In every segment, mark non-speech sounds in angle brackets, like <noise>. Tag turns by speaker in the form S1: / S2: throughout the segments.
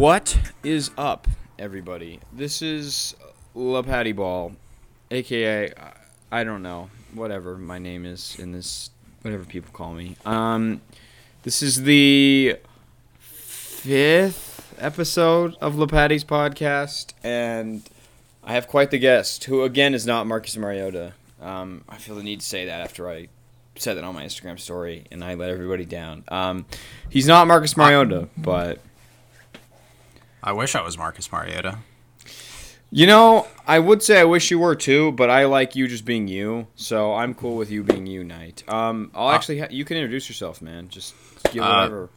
S1: What is up, everybody? This is La Patty Ball, aka I don't know, whatever my name is in this, whatever people call me. Um, this is the fifth episode of La Patty's podcast, and I have quite the guest, who again is not Marcus Mariota. Um, I feel the need to say that after I said that on my Instagram story, and I let everybody down. Um, he's not Marcus Mariota, but.
S2: I wish I was Marcus Mariota.
S1: You know, I would say I wish you were too, but I like you just being you, so I'm cool with you being you, Knight. Um, I'll actually ha- you can introduce yourself, man. Just give
S2: Uh,
S1: whatever.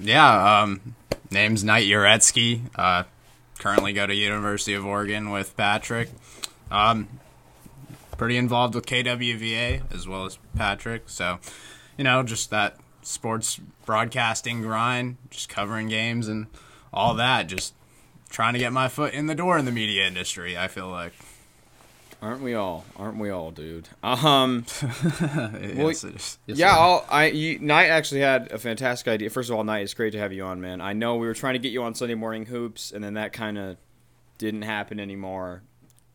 S2: Yeah, um, name's Knight Uretsky. Uh, currently go to University of Oregon with Patrick. Um, pretty involved with KWVA as well as Patrick. So, you know, just that sports broadcasting grind, just covering games and all that. Just trying to get my foot in the door in the media industry. I feel like.
S1: Aren't we all? Aren't we all, dude? Um, <laughs>
S2: Yes, it is. Yes,
S1: yeah. I'll, I you, Knight actually had a fantastic idea. First of all, Knight, it's great to have you on, man. I know we were trying to get you on Sunday morning hoops, and then that kind of didn't happen anymore.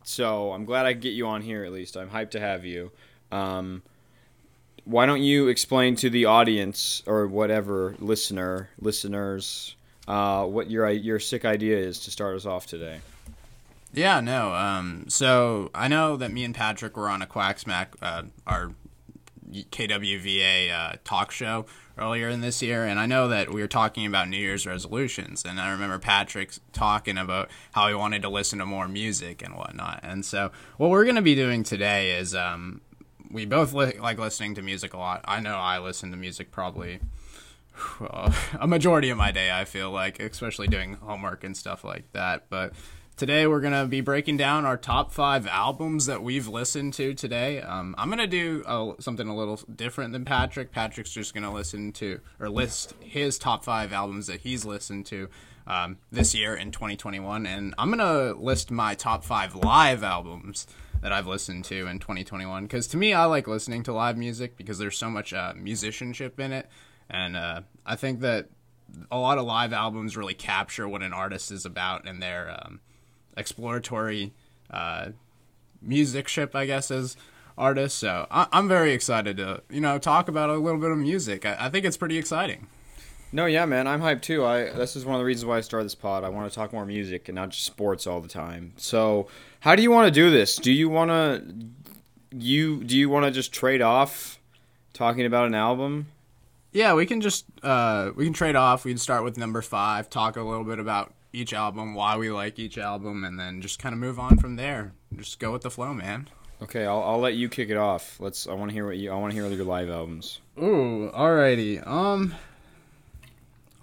S1: So I'm glad I could get you on here at least. I'm hyped to have you. Um, why don't you explain to the audience or whatever listener listeners uh, what your your sick idea is to start us off today?
S2: Yeah, no. Um, so I know that me and Patrick were on a Quacksmack, uh, our KWVA uh, talk show earlier in this year, and I know that we were talking about New Year's resolutions, and I remember Patrick talking about how he wanted to listen to more music and whatnot. And so what we're going to be doing today is um, we both li- like listening to music a lot. I know I listen to music probably uh, a majority of my day i feel like especially doing homework and stuff like that. But today we're going to be breaking down our top five albums that we've listened to today. Um, i'm going to do uh, something a little different than patrick. Patrick's just going to listen to or list his top five albums that he's listened to um, this year in 2021 and i'm to list my top five live albums that I've listened to in 2021. Because to me, I like listening to live music because there's so much uh, musicianship in it, and uh, I think that a lot of live albums really capture what an artist is about and their um, exploratory uh, musicship, I guess, as artists. So I- I'm very excited to you know talk about a little bit of music. I, I think it's pretty exciting.
S1: No, yeah, man, I'm hyped too. I this is one of the reasons why I started this pod. I want to talk more music and not just sports all the time. So, how do you want to do this? Do you want to you do you want to just trade off talking about an album?
S2: Yeah, we can just uh, we can trade off. We can start with number five, talk a little bit about each album, why we like each album, and then just kind of move on from there. Just go with the flow, man.
S1: Okay, I'll, I'll let you kick it off. Let's. I want to hear what you. I want to hear your live albums.
S2: Ooh, alrighty. Um,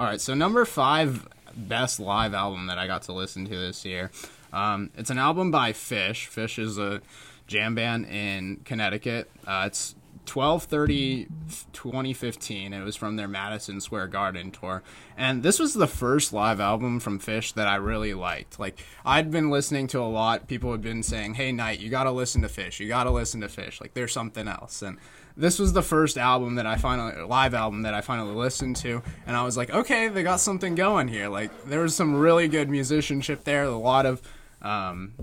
S2: all right. So number five, best live album that I got to listen to this year. Um, it's an album by Phish. Phish is a jam band in Connecticut. Uh, it's 1230 2015 it was from their madison square garden tour and this was the first live album from phish that i really liked like i'd been listening to a lot people had been saying hey knight you gotta listen to phish you gotta listen to phish like there's something else and this was the first album that i finally live album that i finally listened to and i was like okay they got something going here. Like there was some really good musicianship there a lot of um,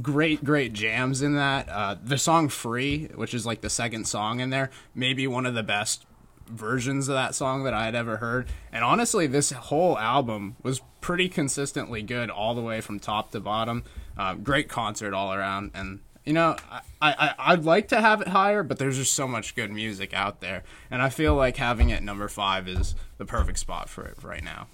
S2: great great jams in that. Uh, the song free which is like the second song in there maybe one of the best versions of that song that i had ever heard. And honestly this whole album was pretty consistently good all the way from top to bottom. Uh, great concert all around and you know I, I i'd like to have it higher but there's just so much good music out there and i feel like having it number five is the perfect spot for it right now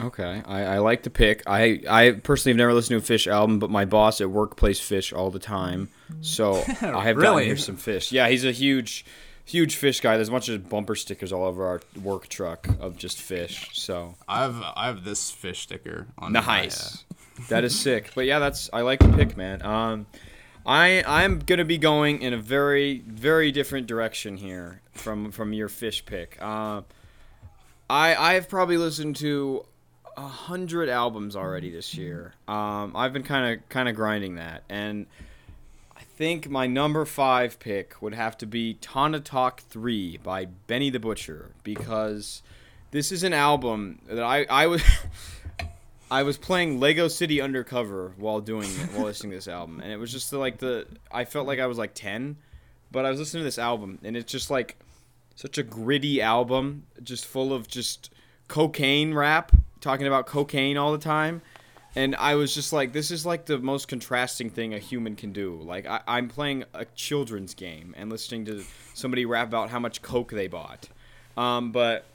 S1: Okay, I, I like the pick. I I personally have never listened to a Phish album, but my boss at work plays Phish all the time, so <laughs> I have
S2: Really?
S1: hear some Phish. Yeah, he's a huge, huge Phish guy. There's a bunch of bumper stickers all over our work truck of just Phish. So
S2: i have i have this phish sticker on my, uh,
S1: that is sick. But yeah, that's I like the pick, man. Um, I I'm gonna be going in a very very different direction here from from your Phish pick. Uh, I I've probably listened to a hundred albums already this year. Um, I've been kind of kind of grinding that, and I think my number five pick would have to be Tana Talk Three by Benny the Butcher because this is an album that I I was <laughs> I was playing Lego City Undercover while doing it, while listening to this album, and it was just the, like the I felt like I was like ten, but I was listening to this album, and it's just like such a gritty album, just full of just cocaine rap, talking about cocaine all the time. And I was just like, this is like the most contrasting thing a human can do. Like, I, I'm playing a children's game and listening to somebody rap about how much coke they bought. Um, but <laughs>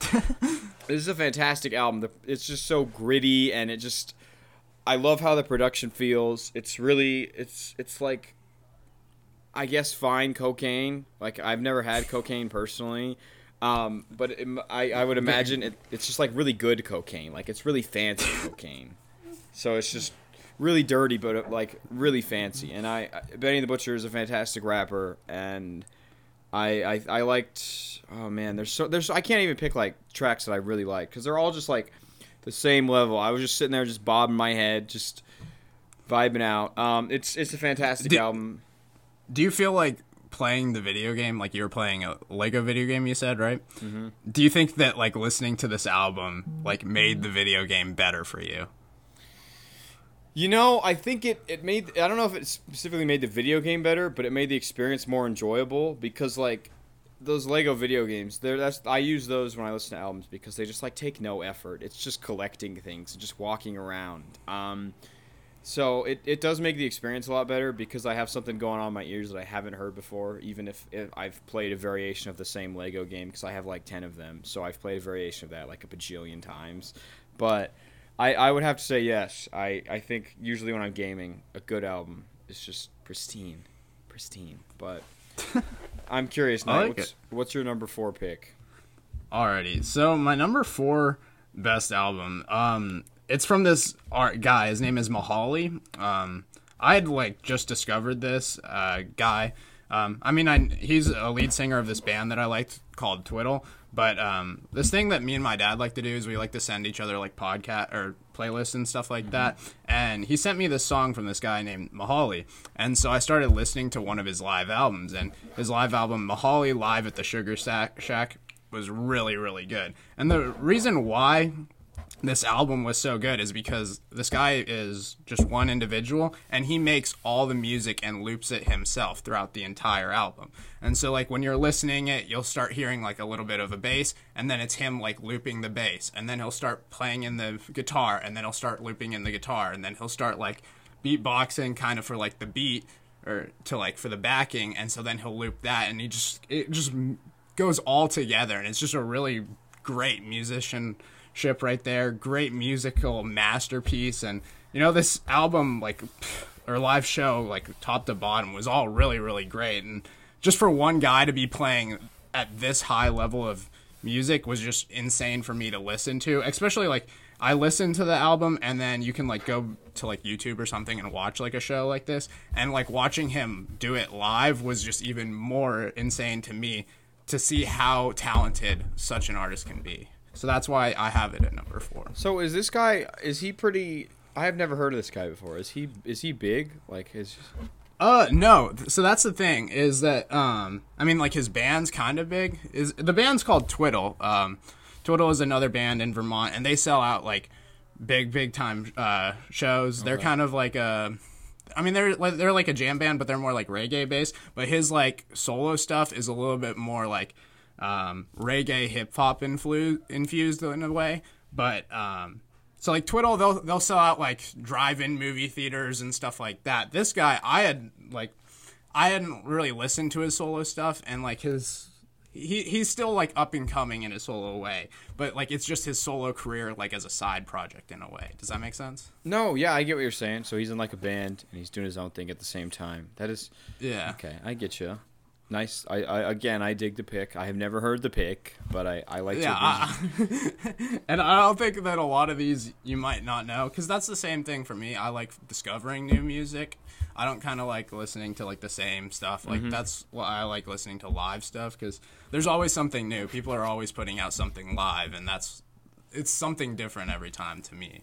S1: this is a fantastic album. It's just so gritty, and it just I love how the production feels. It's really it's it's like I guess fine cocaine. Like I've never had cocaine personally, um, but it, I I would imagine it, it's just like really good cocaine. Like it's really fancy <laughs> cocaine. So it's just really dirty, but like really fancy. And I Benny the Butcher is a fantastic rapper, and I, I I liked. Oh man, there's so there's I can't even pick like tracks that I really like because they're all just like the same level. I was just sitting there, just bobbing my head, just vibing out. Um, it's it's a fantastic do, album.
S2: Do you feel like playing the video game like you were playing a Lego video game? You said right. Mm-hmm. Do you think that like listening to this album like made the video game better for you?
S1: You know, I think it, it made I don't know if it specifically made the video game better, but it made the experience more enjoyable because like those Lego video games, there that's I use those when I listen to albums because they just like take no effort. It's just collecting things and just walking around. Um, so it, it does make the experience a lot better because I have something going on in my ears that I haven't heard before, even if, if I've played a variation of the same Lego game because I have like 10 of them. So I've played a variation of that like a bajillion times. But I, I would have to say yes. I, I think usually when I'm gaming, a good album is just pristine, pristine. But <laughs> I'm curious now. Like what's, what's, your number four pick?
S2: Alrighty, so my number four best album. Um, it's from this art guy. His name is Mihali. Um, I had like just discovered this uh, guy. Um, I mean, I, he's a lead singer of this band that I liked called Twiddle. But um, this thing that me and my dad like to do is we like to send each other like podcast or playlists and stuff like that. And he sent me this song from this guy named Mihali. And so I started listening to one of his live albums. And his live album, Mihali Live at the Sugar Shack, was really, really good. And the reason why this album was so good is because this guy is just one individual and he makes all the music and loops it himself throughout the entire album. And so like when you're listening it, you'll start hearing like a little bit of a bass and then it's him like looping the bass and then he'll start playing in the guitar and then he'll start looping in the guitar and then he'll start like beatboxing kind of for like the beat or to like for the backing and so then he'll loop that and he just it just goes all together and it's just a really great musician ship right there. Great musical masterpiece, and you know this album like or live show like top to bottom was all really really great, and just for one guy to be playing at this high level of music was just insane for me to listen to, especially like. I listened to the album and then you can like go to like YouTube or something and watch like a show like this and like watching him do it live was just even more insane to me to see how talented such an artist can be. So that's why I have it at number four.
S1: So is this guy? Is he pretty? I have never heard of this guy before. Is he? Is he big? Like his?
S2: Uh no. So that's the thing is that um I mean like his band's kind of big. Is the band's called Twiddle. Um, Twiddle is another band in Vermont, and they sell out like big big time uh shows. Okay. They're kind of like a. I mean, they're they're like a jam band, but they're more like reggae based. But his like solo stuff is a little bit more like um, reggae hip hop influ- infused in a way. But um, so like Twiddle, they'll they'll sell out like drive-in movie theaters and stuff like that. This guy, I had like, I hadn't really listened to his solo stuff, and like his he he's still like up and coming in a solo way, but like it's just his solo career like as a side project in a way. Does that make sense?
S1: No, yeah, I get what you're saying. So he's in like a band and he's doing his own thing at the same time. That is
S2: yeah.
S1: Okay, I get you nice. I, I again, I dig the pick. I have never heard the pick, but I I like.
S2: Yeah, I, <laughs> and I don't think that a lot of these you might not know because that's the same thing for me. I like discovering new music. I don't kind of like listening to like the same stuff. Like mm-hmm. that's why I like listening to live stuff because there's always something new. People are always putting out something live, and that's it's something different every time to me.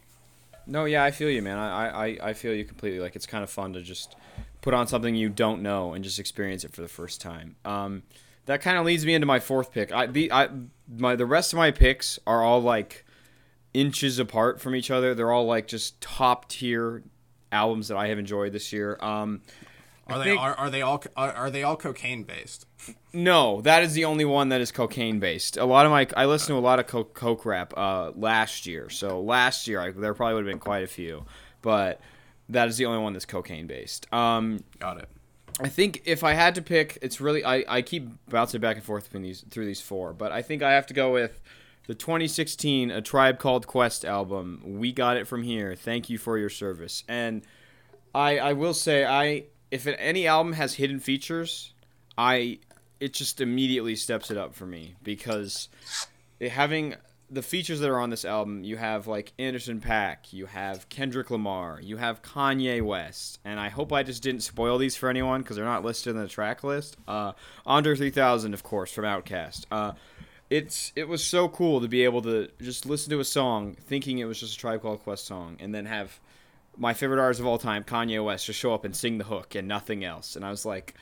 S1: No, yeah, I feel you, man. I, I, I feel you completely. Like it's kind of fun to just put on something you don't know and just experience it for the first time. Um, that kind of leads me into my fourth pick. I the I my the rest of my picks are all like inches apart from each other. They're all like just top tier albums that I have enjoyed this year. Um,
S2: are they
S1: think-
S2: are, are they all are, are they all cocaine based?
S1: no, that is the only one that is cocaine based. A lot of my I listened to a lot of coke, coke rap uh, last year. So last year I, there probably would have been quite a few, but that is the only one that's cocaine based. Um,
S2: Got it.
S1: I think if I had to pick, it's really I, I keep bouncing back and forth between these through these four, but I think I have to go with the 2016 A Tribe Called Quest album. We got it from here. Thank you for your service. And I I will say I if it, any album has hidden features, I it just immediately steps it up for me because it, having the features that are on this album, you have like Anderson .Paak, you have Kendrick Lamar, you have Kanye West, and I hope I just didn't spoil these for anyone because they're not listed in the track list. Uh, Andre 3000, of course, from Outkast. Uh, it's it was so cool to be able to just listen to a song thinking it was just a Tribe Called Quest song, and then have my favorite artist of all time, Kanye West, just show up and sing the hook and nothing else. And I was like,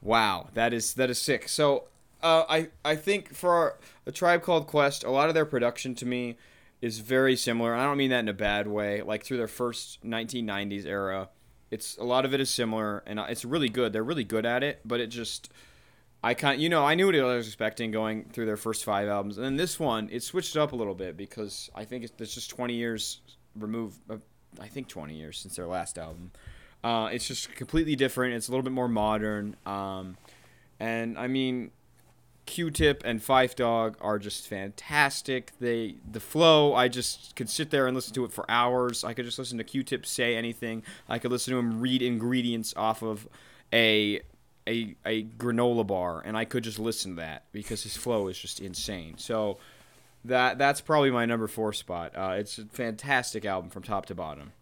S1: wow, that is that is sick. So uh, I I think for a tribe called Quest, a lot of their production to me is very similar. I don't mean that in a bad way. Like through their first 1990s era, it's a lot of it is similar, and it's really good. They're really good at it, but it just I kind you know I knew what I was expecting going through their first five albums, and then this one it switched up a little bit because I think it's, it's just 20 years removed. uh, I think 20 years since their last album. Uh, it's just completely different. It's a little bit more modern. Um, and I mean, Q-Tip and Phife Dawg are just fantastic. They the flow. I just could sit there and listen to it for hours. I could just listen to Q-Tip say anything. I could listen to him read ingredients off of a a a granola bar, and I could just listen to that because his flow is just insane. So that that's probably my number four spot. Uh, it's a fantastic album from top to bottom.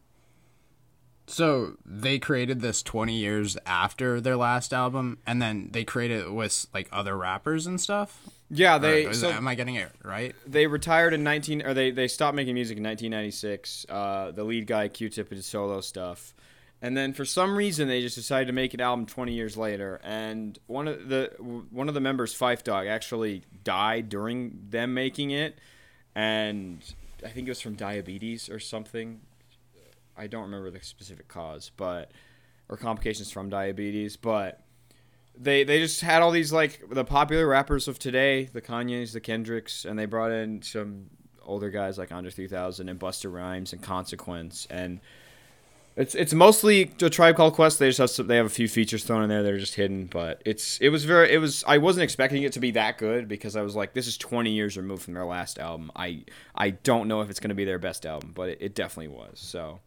S2: So they created this 20 years after their last album, and then they created it with like other rappers and stuff.
S1: Yeah, they so
S2: that- am I getting it right?
S1: they retired in 19 or they they stopped making music in 1996. Uh, the lead guy Q-Tip did solo stuff. And then for some reason they just decided to make an album 20 years later and one of the one of the members Phife Dawg actually died during them making it and I think it was from diabetes or something. I don't remember the specific cause, but or complications from diabetes, but they they just had all these like the popular rappers of today, the Kanyes, the Kendricks, and they brought in some older guys like Andre 3000 and Busta Rhymes and Consequence, and it's it's mostly a Tribe Called Quest. They just have some, they have a few features thrown in there that are just hidden, but it's it was very it was I wasn't expecting it to be that good because I was like this is 20 years removed from their last album. I I don't know if it's gonna be their best album, but it, it definitely was. So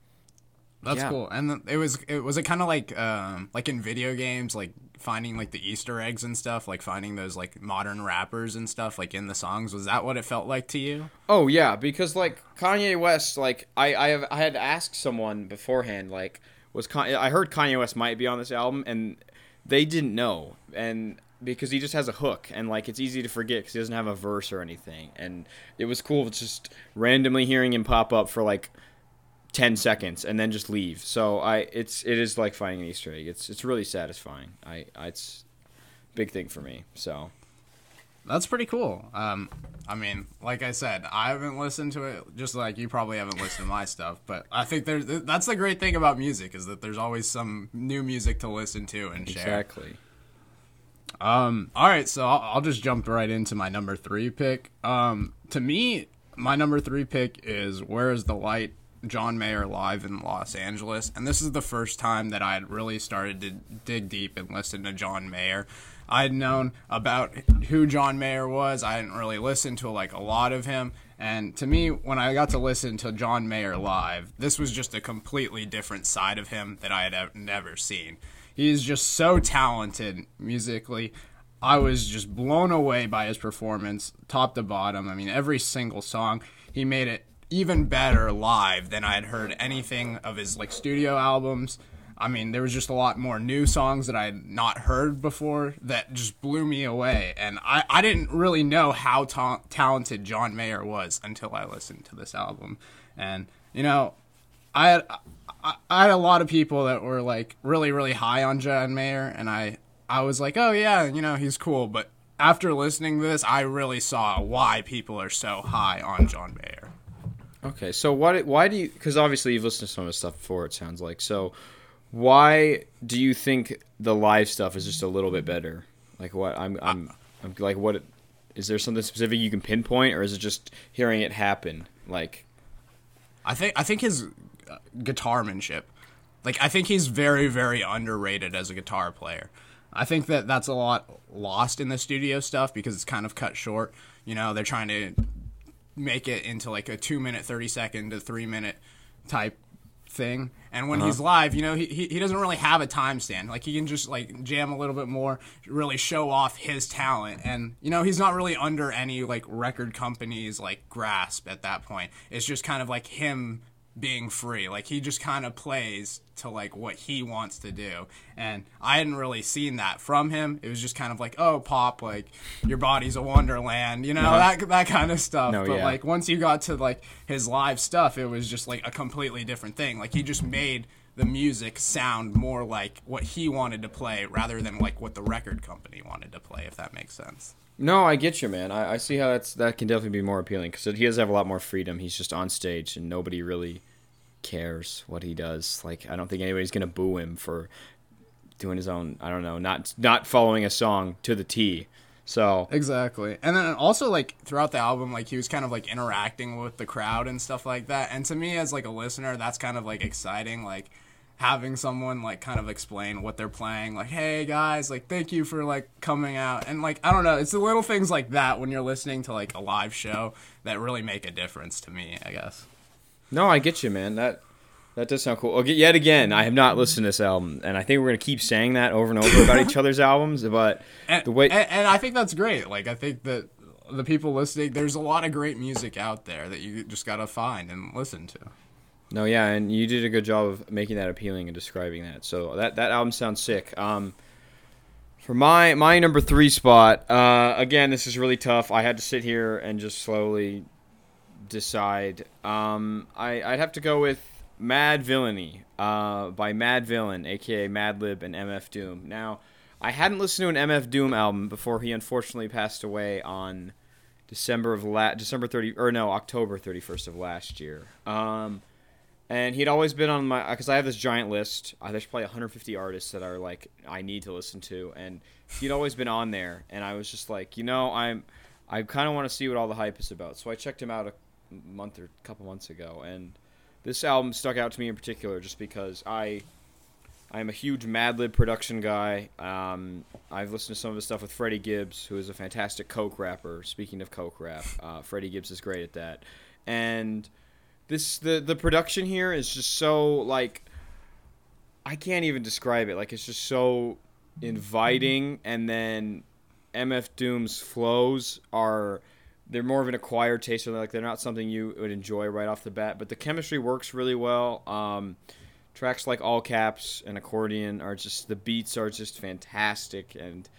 S2: That's
S1: Yeah.
S2: cool. And it was it was it kind of like um like in video games like finding like the Easter eggs and stuff, like finding those like modern rappers and stuff like in the songs. Was that what it felt like to you?
S1: Oh yeah, because like Kanye West, like I I, have, I had asked someone beforehand, like was Con- I heard Kanye West might be on this album, and they didn't know, and because he just has a hook, and like it's easy to forget because he doesn't have a verse or anything, and it was cool just randomly hearing him pop up for like. 10 seconds and then just leave so i it's it is like finding an easter egg it's it's really satisfying i, I it's a big thing for me so
S2: That's pretty cool. Um, I mean, like I said, I haven't listened to it, just like you probably haven't listened to my stuff. But I think there's that's the great thing about music is that there's always some new music to listen to and share.
S1: exactly
S2: Um, all right, so I'll, I'll just jump right into my number three pick. Um, to me, my number three pick is "Where Is the Light." John Mayer live in Los Angeles, and this is the first time that I had really started to dig deep and listen to John Mayer. I had known about who John Mayer was. I hadn't really listened to like a lot of him, and to me, when I got to listen to John Mayer live, this was just a completely different side of him that I had never seen. He's just so talented musically. I was just blown away by his performance, top to bottom. I mean, every single song, he made it even better live than I had heard anything of his like studio albums. I mean, there was just a lot more new songs that I had not heard before that just blew me away. And I, I didn't really know how ta- talented John Mayer was until I listened to this album. And, you know, I had, I, I had a lot of people that were like really, really high on John Mayer. And I, I was like, oh, yeah, you know, he's cool. But after listening to this, I really saw why people are so high on John Mayer.
S1: Okay, so what? Why do you? Because obviously you've listened to some of his stuff before. It sounds like so. Why do you think the live stuff is just a little bit better? Like what? I'm I'm, I'm like what? Is there something specific you can pinpoint, or is it just hearing it happen? Like,
S2: I think I think his uh, guitarmanship, like I think he's very very underrated as a guitar player. I think that that's a lot lost in the studio stuff because it's kind of cut short. You know, they're trying to make it into like a two minute, 30 second to three minute type thing. And when uh-huh. he's live, you know, he, he doesn't really have a time stand. Like he can just like jam a little bit more, really show off his talent. And, you know, he's not really under any like record companies like grasp at that point. It's just kind of like him being free. Like he just kind of plays to like what he wants to do. And I hadn't really seen that from him. It was just kind of like, oh, pop, like your body's a wonderland, you know, uh-huh. that that kind of stuff. No, but yeah. like once you got to like his live stuff, it was just like a completely different thing. Like he just made the music sound more like what he wanted to play rather than like what the record company wanted to play, if that makes sense.
S1: No, I get you, man. I, I see how that's that can definitely be more appealing because he does have a lot more freedom. He's just on stage and nobody really cares what he does. Like I don't think anybody's gonna boo him for doing his own. I don't know, not not following a song to the T. So
S2: exactly, and then also like throughout the album, like he was kind of like interacting with the crowd and stuff like that. And to me, as like a listener, that's kind of like exciting. Like having someone like kind of explain what they're playing like hey guys like thank you for like coming out and like i don't know it's the little things like that when you're listening to like a live show that really make a difference to me i guess
S1: no, I get you, man. That that does sound cool. Okay, yet again, I have not listened to this album, and I think we're gonna keep saying that over and over about each <laughs> other's albums. But
S2: and, the way, and, and I think that's great. Like, I think that the people listening, there's a lot of great music out there that you just gotta find and listen to.
S1: No, yeah, and you did a good job of making that appealing and describing that. So that that album sounds sick. Um, for my my number three spot, uh, again, this is really tough. I had to sit here and just slowly decide. Um, I, I'd have to go with Madvillainy uh, by Madvillain, aka Madlib and MF Doom. Now, I hadn't listened to an MF Doom album before he unfortunately passed away on December of la- December 30 or no October 31st of last year. Um, and he'd always been on my because I have this giant list. There's probably 150 artists that are like I need to listen to, and he'd always been on there. And I was just like, you know, I'm I kind of want to see what all the hype is about. So I checked him out a month or a couple months ago, and this album stuck out to me in particular just because I I'm a huge Madlib production guy. Um, I've listened to some of his stuff with Freddie Gibbs, who is a fantastic coke rapper. Speaking of coke rap, uh, Freddie Gibbs is great at that, and this the the production here is just so like I can't even describe it. Like it's just so inviting, and then MF Doom's flows are they're more of an acquired taste. So like they're not something you would enjoy right off the bat. But the chemistry works really well. Um, tracks like All Caps and Accordion are just the beats are just fantastic, and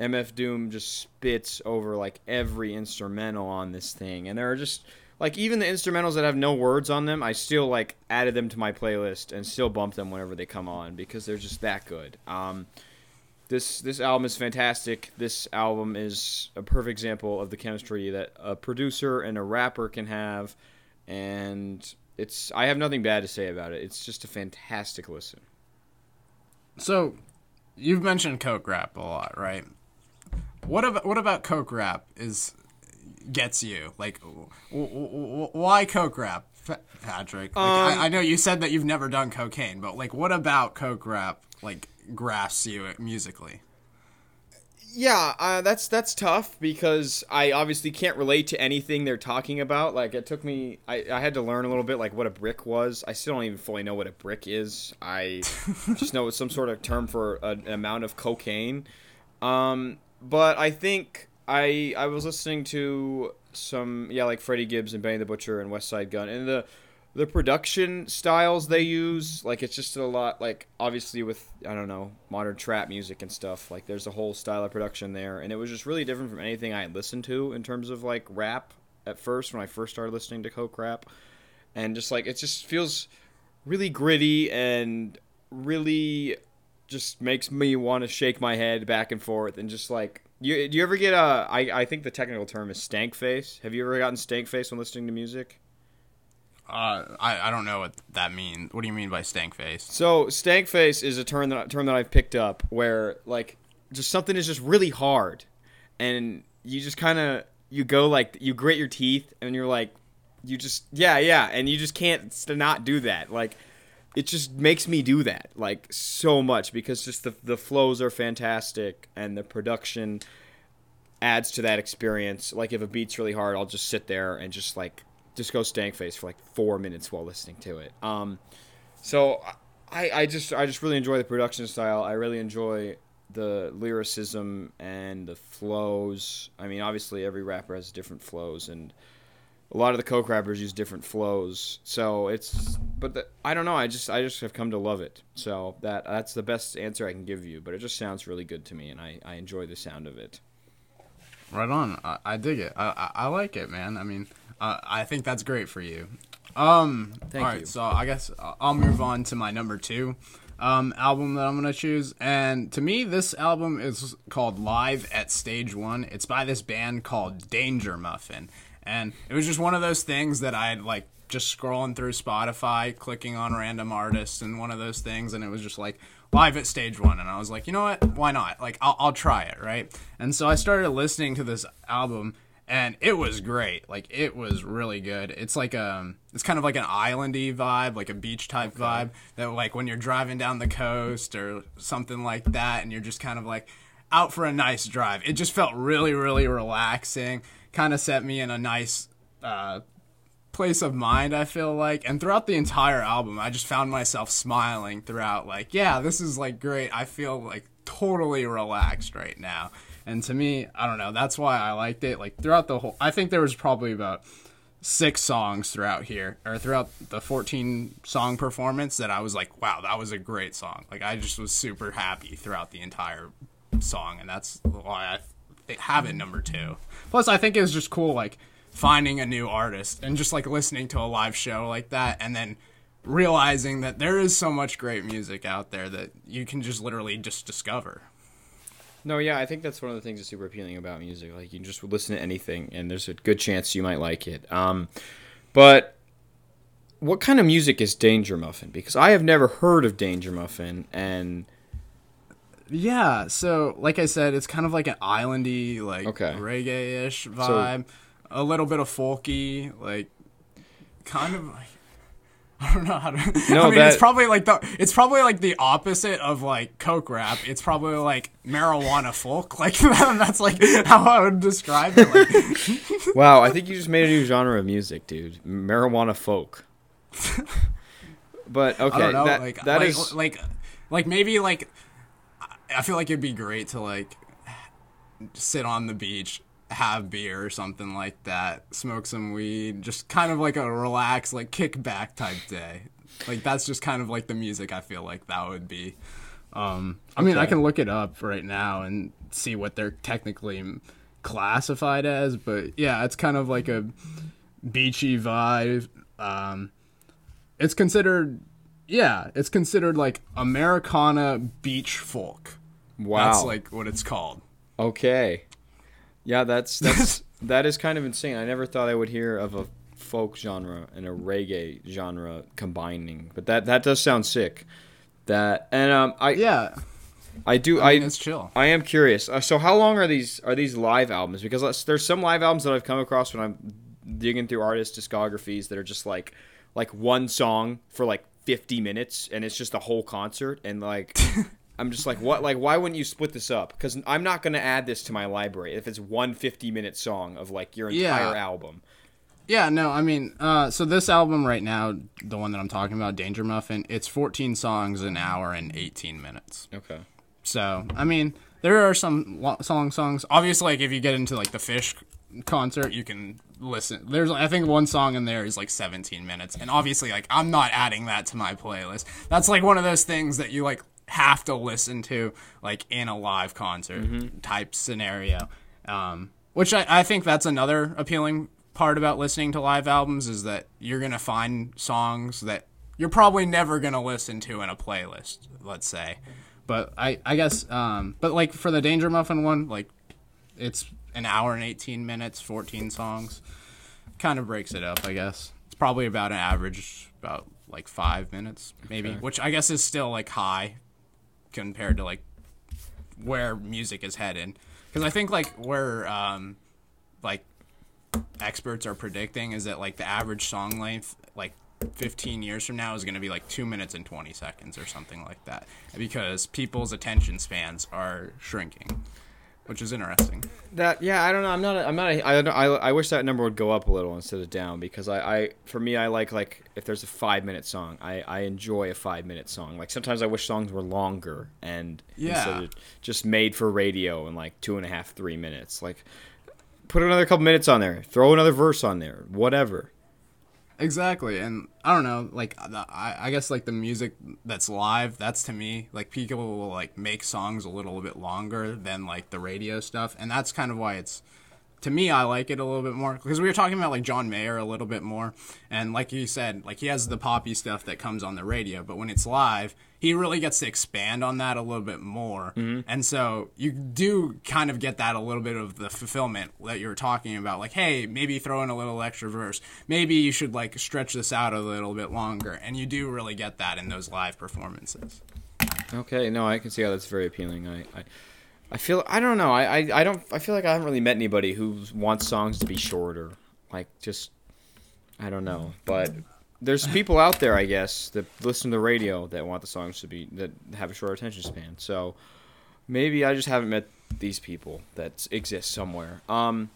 S1: MF Doom just spits over like every instrumental on this thing, and there are just like even the instrumentals that have no words on them, I still like added them to my playlist and still bump them whenever they come on because they're just that good. Um, this this album is fantastic. This album is a perfect example of the chemistry that a producer and a rapper can have, and it's I have nothing bad to say about it. It's just a fantastic listen.
S2: So, you've mentioned coke rap a lot, right? What about what about coke rap is gets you like w- w- why coke rap? Patrick, like, um, I, I know you said that you've never done cocaine, but like, what about coke rap? Like, grasps you musically.
S1: Yeah, uh, that's that's tough because I obviously can't relate to anything they're talking about. Like it took me, I, I had to learn a little bit like what a brick was. I still don't even fully know what a brick is. I <laughs> just know it's some sort of term for an amount of cocaine. Um, but I think I I was listening to some yeah like Freddie Gibbs and Benny the Butcher and Westside Gun. And the the production styles they use like it's just a lot like obviously with i don't know modern trap music and stuff like there's a whole style of production there. And it was just really different from anything i had listened to in terms of like rap at first when i first started listening to coke rap. And just like it just feels really gritty and really just makes me want to shake my head back and forth and just like You do you ever get a? I I think the technical term is stank face. Have you ever gotten stank face when listening to music?
S2: Uh, I, I don't know what that means. What do you mean by stank face?
S1: So stank face is a term that term that I've picked up where like just something is just really hard, and you just kind of you go like you grit your teeth and you're like you just yeah yeah and you just can't not do that like it just makes me do that like so much because just the the flows are fantastic and the production adds to that experience. Like if a beat's really hard I'll just sit there and just like just go stank face for like 4 minutes while listening to it. Um so I I just I just really enjoy the production style. I really enjoy the lyricism and the flows. I mean, obviously every rapper has different flows, and a lot of the coke rappers use different flows. So it's, but the, I don't know. I just I just have come to love it. So that that's the best answer I can give you. But it just sounds really good to me, and I I enjoy the sound of it.
S2: Right on. I, I dig it. I, I, I like it, man. I mean, uh, I think that's great for you. Um,
S1: Thank
S2: all right,
S1: you.
S2: so I guess I'll move on to my number two um, album that I'm gonna choose. And to me, this album is called Live at Stage One. It's by this band called Danger Muffin, and it was just one of those things that I'd like just scrolling through Spotify, clicking on random artists, and one of those things, and it was just like live at stage one and i was like you know what why not like I'll, I'll try it right and so i started listening to this album and it was great. Like it was really good. It's like um, it's kind of like an islandy vibe, like a beach type vibe. That like when you're driving down the coast or something like that, and you're just kind of like out for a nice drive. It just felt really, really relaxing. Kind of set me in a nice uh, place of mind. I feel like, and throughout the entire album, I just found myself smiling throughout. Like, yeah, this is like great. I feel like totally relaxed right now. And to me, I don't know, that's why I liked it. Like throughout the whole I think there was probably about six songs throughout here or throughout the 14 song performance that I was like, wow, that was a great song. Like I just was super happy throughout the entire song and that's why I have it number 2. Plus I think it was just cool like finding a new artist and just like listening to a live show like that and then realizing that there is so much great music out there that you can just literally just discover.
S1: No, yeah, I think that's one of the things that's super appealing about music. Like you just listen to anything, and there's a good chance you might like it. Um, but what kind of music is Danger Muffin? Because I have never heard of Danger Muffin, and
S2: yeah, so like I said, it's kind of like an islandy, like okay. reggae-ish vibe, so, a little bit of folky, like kind of like <laughs> I don't know how to. No, <laughs> I mean, that, it's probably like the it's probably like the opposite of like coke rap. It's probably like marijuana folk. <laughs> Like that's like how I would describe it.
S1: Like. wow, I think you just made a new genre of music, dude. Marijuana folk. But okay, know, that
S2: like,
S1: that
S2: like,
S1: is...
S2: like like maybe like I feel like it'd be great to like sit on the beach have beer or something like that, smoke some weed, just kind of like a relaxed, like kickback type day. Like that's just kind of like the music I feel like that would be. Um, I mean, I can look it up right now and see what they're technically classified as, but yeah, it's kind of like a beachy vibe. Um, it's considered, yeah, it's considered like Americana beach folk. Wow, that's like what it's called.
S1: Okay. Yeah, that's that's <laughs> that is kind of insane. I never thought I would hear of a folk genre and a reggae genre combining, but that that does sound sick. That and um I
S2: yeah.
S1: I do. I,
S2: mean, it's chill.
S1: I am curious. Uh, so, how long are these? Are these live albums? Because there's some live albums that I've come across when I'm digging through artist discographies that are just like, like one song for like 50 minutes, and it's just a whole concert, and like, <laughs> I'm just like, what? Like, why wouldn't you split this up? Because I'm not going to add this to my library if it's one 50 minute song of like your entire yeah. album.
S2: Yeah, no, I mean, uh, so this album right now, the one that I'm talking about, Danger Muffin, it's 14 songs, an hour and 18 minutes.
S1: Okay.
S2: So, I mean, there are some lo- song songs. Obviously, like if you get into like the Phish concert, you can listen. There's, I think, one song in there is like 17 minutes, and obviously, like I'm not adding that to my playlist. That's like one of those things that you like have to listen to like in a live concert mm-hmm. type scenario. Um, which I, I think that's another appealing part about listening to live albums is that you're gonna find songs that you're probably never gonna listen to in a playlist. Let's say, but I I guess um, but like for the Danger Muffin one, like it's an hour and 18 minutes, 14 songs. Kind of breaks it up, I guess. It's probably about an average, about like five minutes, maybe,
S1: Okay.
S2: which I guess is still like high compared to like where music is headed. Because I think like where um, like experts are predicting is that like the average song length like 15 years from now is going to be like 2 minutes and 20 seconds or something like that because people's attention spans are shrinking which is interesting
S1: That yeah, I don't know. I'm not. A, I'm not. A, I, don't- I I wish that number would go up a little instead of down because I, I for me I like like if there's a five minute song I I enjoy a five minute song. Like sometimes I wish songs were longer and
S2: Yeah.
S1: instead of just made for radio in like two and a half three minutes. Like put another couple minutes on there. Throw another verse on there. Whatever.
S2: Exactly and i don't know like the, I, I guess like the music that's live that's to me like people will like make songs a little bit longer than like the radio stuff and that's kind of why it's to me, I like it a little bit more because we were talking about like John Mayer a little bit more, and like you said, like he has the poppy stuff that comes on the radio, but when it's live, he really gets to expand on that a little bit more, mm-hmm. and so you do kind of get that a little bit of the fulfillment that you were talking about. Like, hey, maybe throw in a little extra verse, maybe you should like stretch this out a little bit longer, and you do really get that in those live performances.
S1: Okay, no, I can see how that's very appealing. I, I, I feel I don't know. I, I, I don't. I feel like I haven't really met anybody who wants songs to be shorter. Like just, I don't know. But there's people out there, I guess, that listen to the radio that want the songs to be that have a short attention span. So maybe I just haven't met these people that exist somewhere. Um,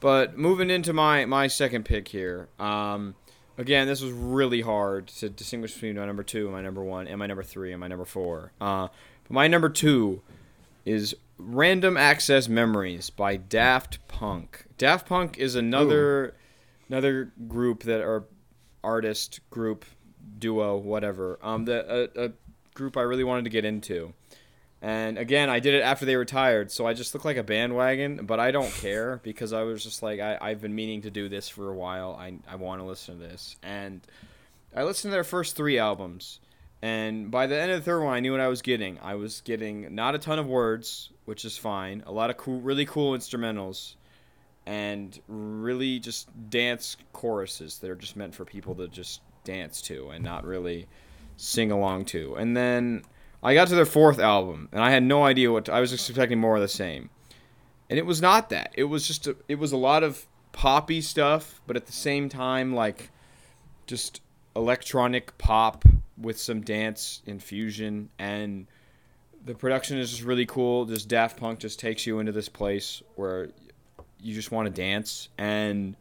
S1: but moving into my my second pick here. Um, again, this was really hard to distinguish between my number two and my number one, and my number three and my number four. Uh, but my number two is Random Access Memories by Daft Punk. Daft Punk is another another group that are artist group duo whatever um the a, a group I really wanted to get into. And again, I did it after they retired, so I just look like a bandwagon, but I don't care because I was just like, I, I've been meaning to do this for a while. I, I want to listen to this. And I listened to their first three albums. And by the end of the third one, I knew what I was getting. I was getting not a ton of words, which is fine, a lot of cool, really cool instrumentals, and really just dance choruses that are just meant for people to just dance to and not really sing along to. And then I got to their fourth album, and I had no idea what to, I was expecting more of the same, and it was not that. It was just a, it was a lot of poppy stuff, but at the same time, like just electronic pop with some dance infusion, and the production is just really cool. Just Daft Punk just takes you into this place where you just want to dance and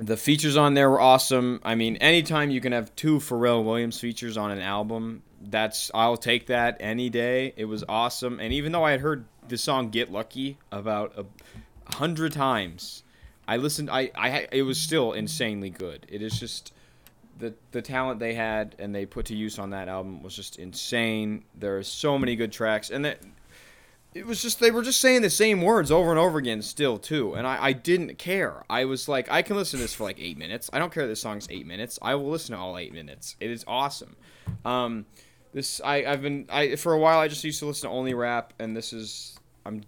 S1: the features on there were awesome. I mean, anytime you can have two Pharrell Williams features on an album, that's I'll take that any day. It was awesome, and even though I had heard the song "Get Lucky" about a hundred times, I listened. I, I it was still insanely good. It is just the the talent they had and they put to use on that album was just insane. There are so many good tracks, and that it was just they were just saying the same words over and over again still too and I, I didn't care. I was like i can listen to this for like eight minutes. I don't care this song's eight minutes. I will listen to all eight minutes. It is awesome. Um this i i've been i for a while i just used to listen to only rap and this is i'm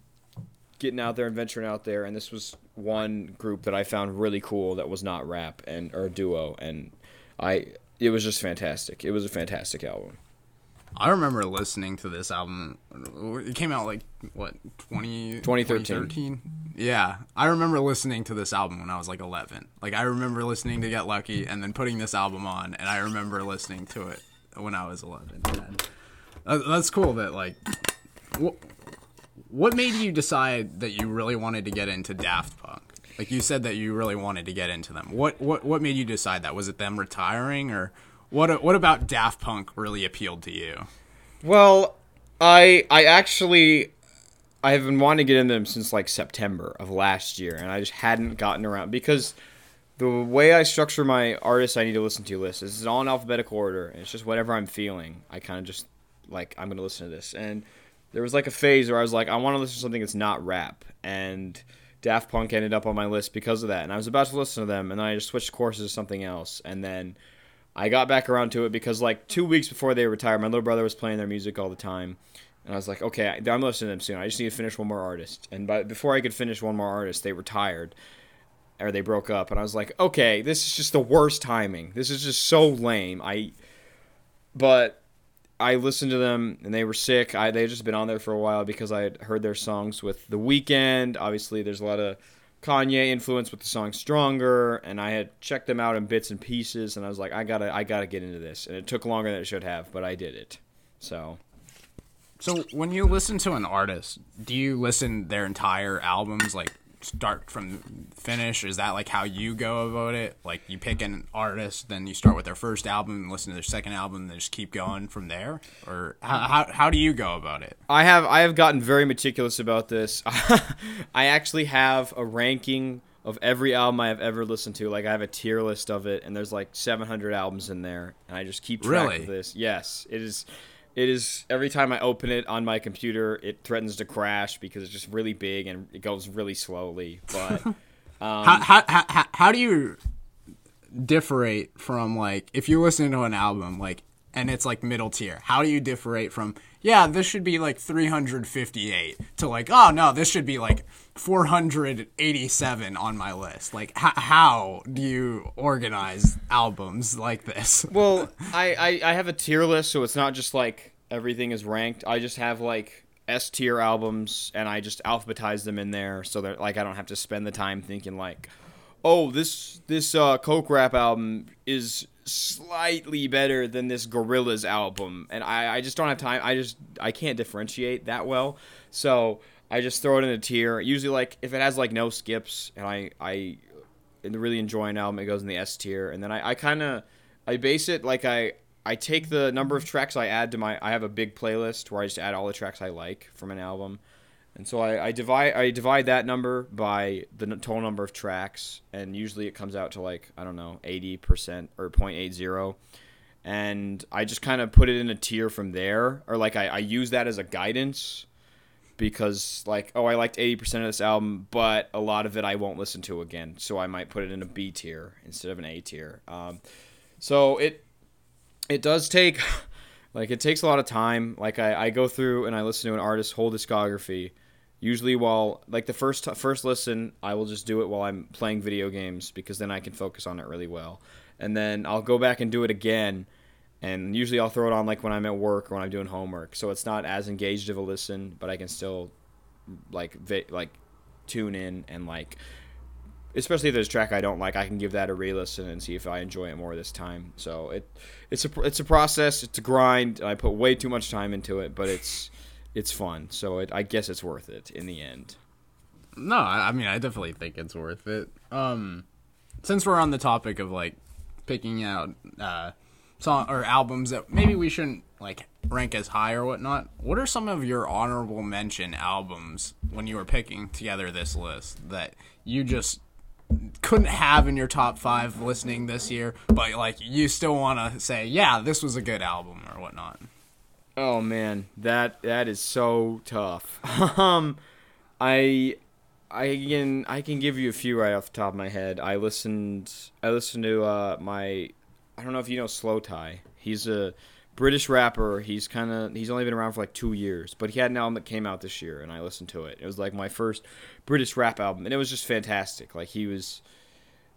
S1: getting out there and venturing out there and this was one group that i found really cool that was not rap and or duo and i it was just fantastic it was a fantastic album
S2: I remember listening to this album. It came out like what 20,
S1: 2013.
S2: 2013? Yeah, I remember listening to this album when I was like eleven. Like I remember listening to Get Lucky and then putting this album on, and I remember listening to it when I was eleven. And that- that's cool. That like, what what made you decide that you really wanted to get into Daft Punk? Like you said that you really wanted to get into them. What what what made you decide that? Was it them retiring or? What, what about Daft Punk really appealed to you?
S1: Well, I I actually I have been wanting to get into them since like September of last year, and I just hadn't gotten around because the way I structure my artists I need to listen to list is all in alphabetical order, and it's just whatever I'm feeling. I kind of just like I'm gonna listen to this, and there was like a phase where I was like I want to listen to something that's not rap, and Daft Punk ended up on my list because of that, and I was about to listen to them, and then I just switched courses to something else, and then. I got back around to it because like two weeks before they retired, my little brother was playing their music all the time, And I was like, okay, I'm listening to them soon. I just need to finish one more artist. And by, before I could finish one more artist, they retired or they broke up. And I was like, okay, this is just the worst timing. This is just so lame. I, but I listened to them and they were sick. I they just been on there for a while because I had heard their songs with The Weeknd. Obviously, there's a lot of Kanye influence with the song Stronger, and I had checked them out in bits and pieces. And I was like, I gotta, I gotta get into this. And it took longer than it should have, but I did it. So
S2: So when you listen to an artist, do you listen their entire albums like start from finish? Is that like how you go about it? Like you pick an artist, then you start with their first album and listen to their second album, and then just keep going from there? Or how how, how do you go about it?
S1: I have I have gotten very meticulous about this. <laughs> I actually have a ranking of every album I have ever listened to. Like I have a tier list of it, and there's like 700 albums in there, and I just keep track
S2: Really?
S1: of this. Yes, it is. It is every time I open it on my computer, it threatens to crash because it's just really big and it goes really slowly. But <laughs> um,
S2: how, how, how, how- do you differentiate from like if you're listening to an album like and it's like middle tier how do you differentiate from yeah this should be like 358 to like oh no this should be like 487 on my list like h- how do you organize albums like this <laughs>
S1: well, I, I I have a tier list, so it's not just like everything is ranked. I just have like S tier albums, and I just alphabetize them in there, so that like I don't have to spend the time thinking like, oh, this this uh, Coke rap album is slightly better than this Gorillaz album, and I I just don't have time. I just I can't differentiate that well, so I just throw it in a tier. Usually, like if it has like no skips, and I I really enjoy an album, it goes in the S tier, and then I, I kind of I base it like I I take the number of tracks I add to my I have a big playlist where I just add all the tracks I like from an album, and so I, I divide I divide that number by the total number of tracks, and usually it comes out to like I don't know eighty percent or 0.80, and I just kind of put it in a tier from there, or like I, I use that as a guidance because like oh I liked 80% of this album but a lot of it I won't listen to again. So I might put it in a B tier instead of an A tier. Um, so it it does take <laughs> like it takes a lot of time. Like I, I go through and I listen to an artist's whole discography usually while like the first first listen I will just do it while I'm playing video games because then I can focus on it really well. And then I'll go back and do it again and usually I'll throw it on like when I'm at work or when I'm doing homework, so it's not as engaged of a listen, but I can still like vi- like tune in and like especially if there's a track I don't like, I can give that a re-listen and see if I enjoy it more this time. So it it's a it's a process, it's a grind. I put way too much time into it, but it's it's fun. So it, I guess it's worth it in the end.
S2: No, I, I mean I definitely think it's worth it. Um, since we're on the topic of like picking out uh, song or albums that maybe we shouldn't like rank as high or whatnot, what are some of your honorable mention albums when you were picking together this list that you just couldn't have in your top five listening this year, but like you still want to say, yeah, this was a good album or whatnot?
S1: Oh man, that that is so tough. <laughs> um, I I can I can give you a few right off the top of my head. I listened I listened to uh my I don't know if you know Slowthai. He's a British rapper. He's kind of he's only been around for like two years, but he had an album that came out this year, and I listened to it. It was like my first British rap album, and it was just fantastic. Like he was,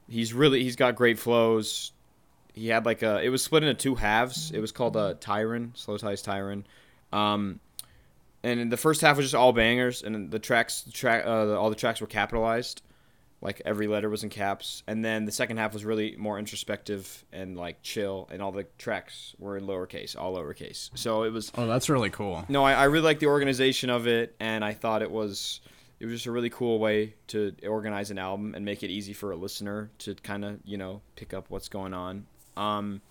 S1: he's really he's got great flows. He had like a it was split into two halves. It was called uh, Tyron, Slowthai's Tyron. Um, and the first half was just all bangers, and the tracks, the track, uh, all the tracks were capitalized, like every letter was in caps. And then the second half was really more introspective and like chill, and all the tracks were in lowercase, all lowercase. So it was
S2: Oh, that's really cool.
S1: no, I, I really like the organization of it, and I thought it was it was just a really cool way to organize an album and make it easy for a listener to kind of you know pick up what's going on. Um,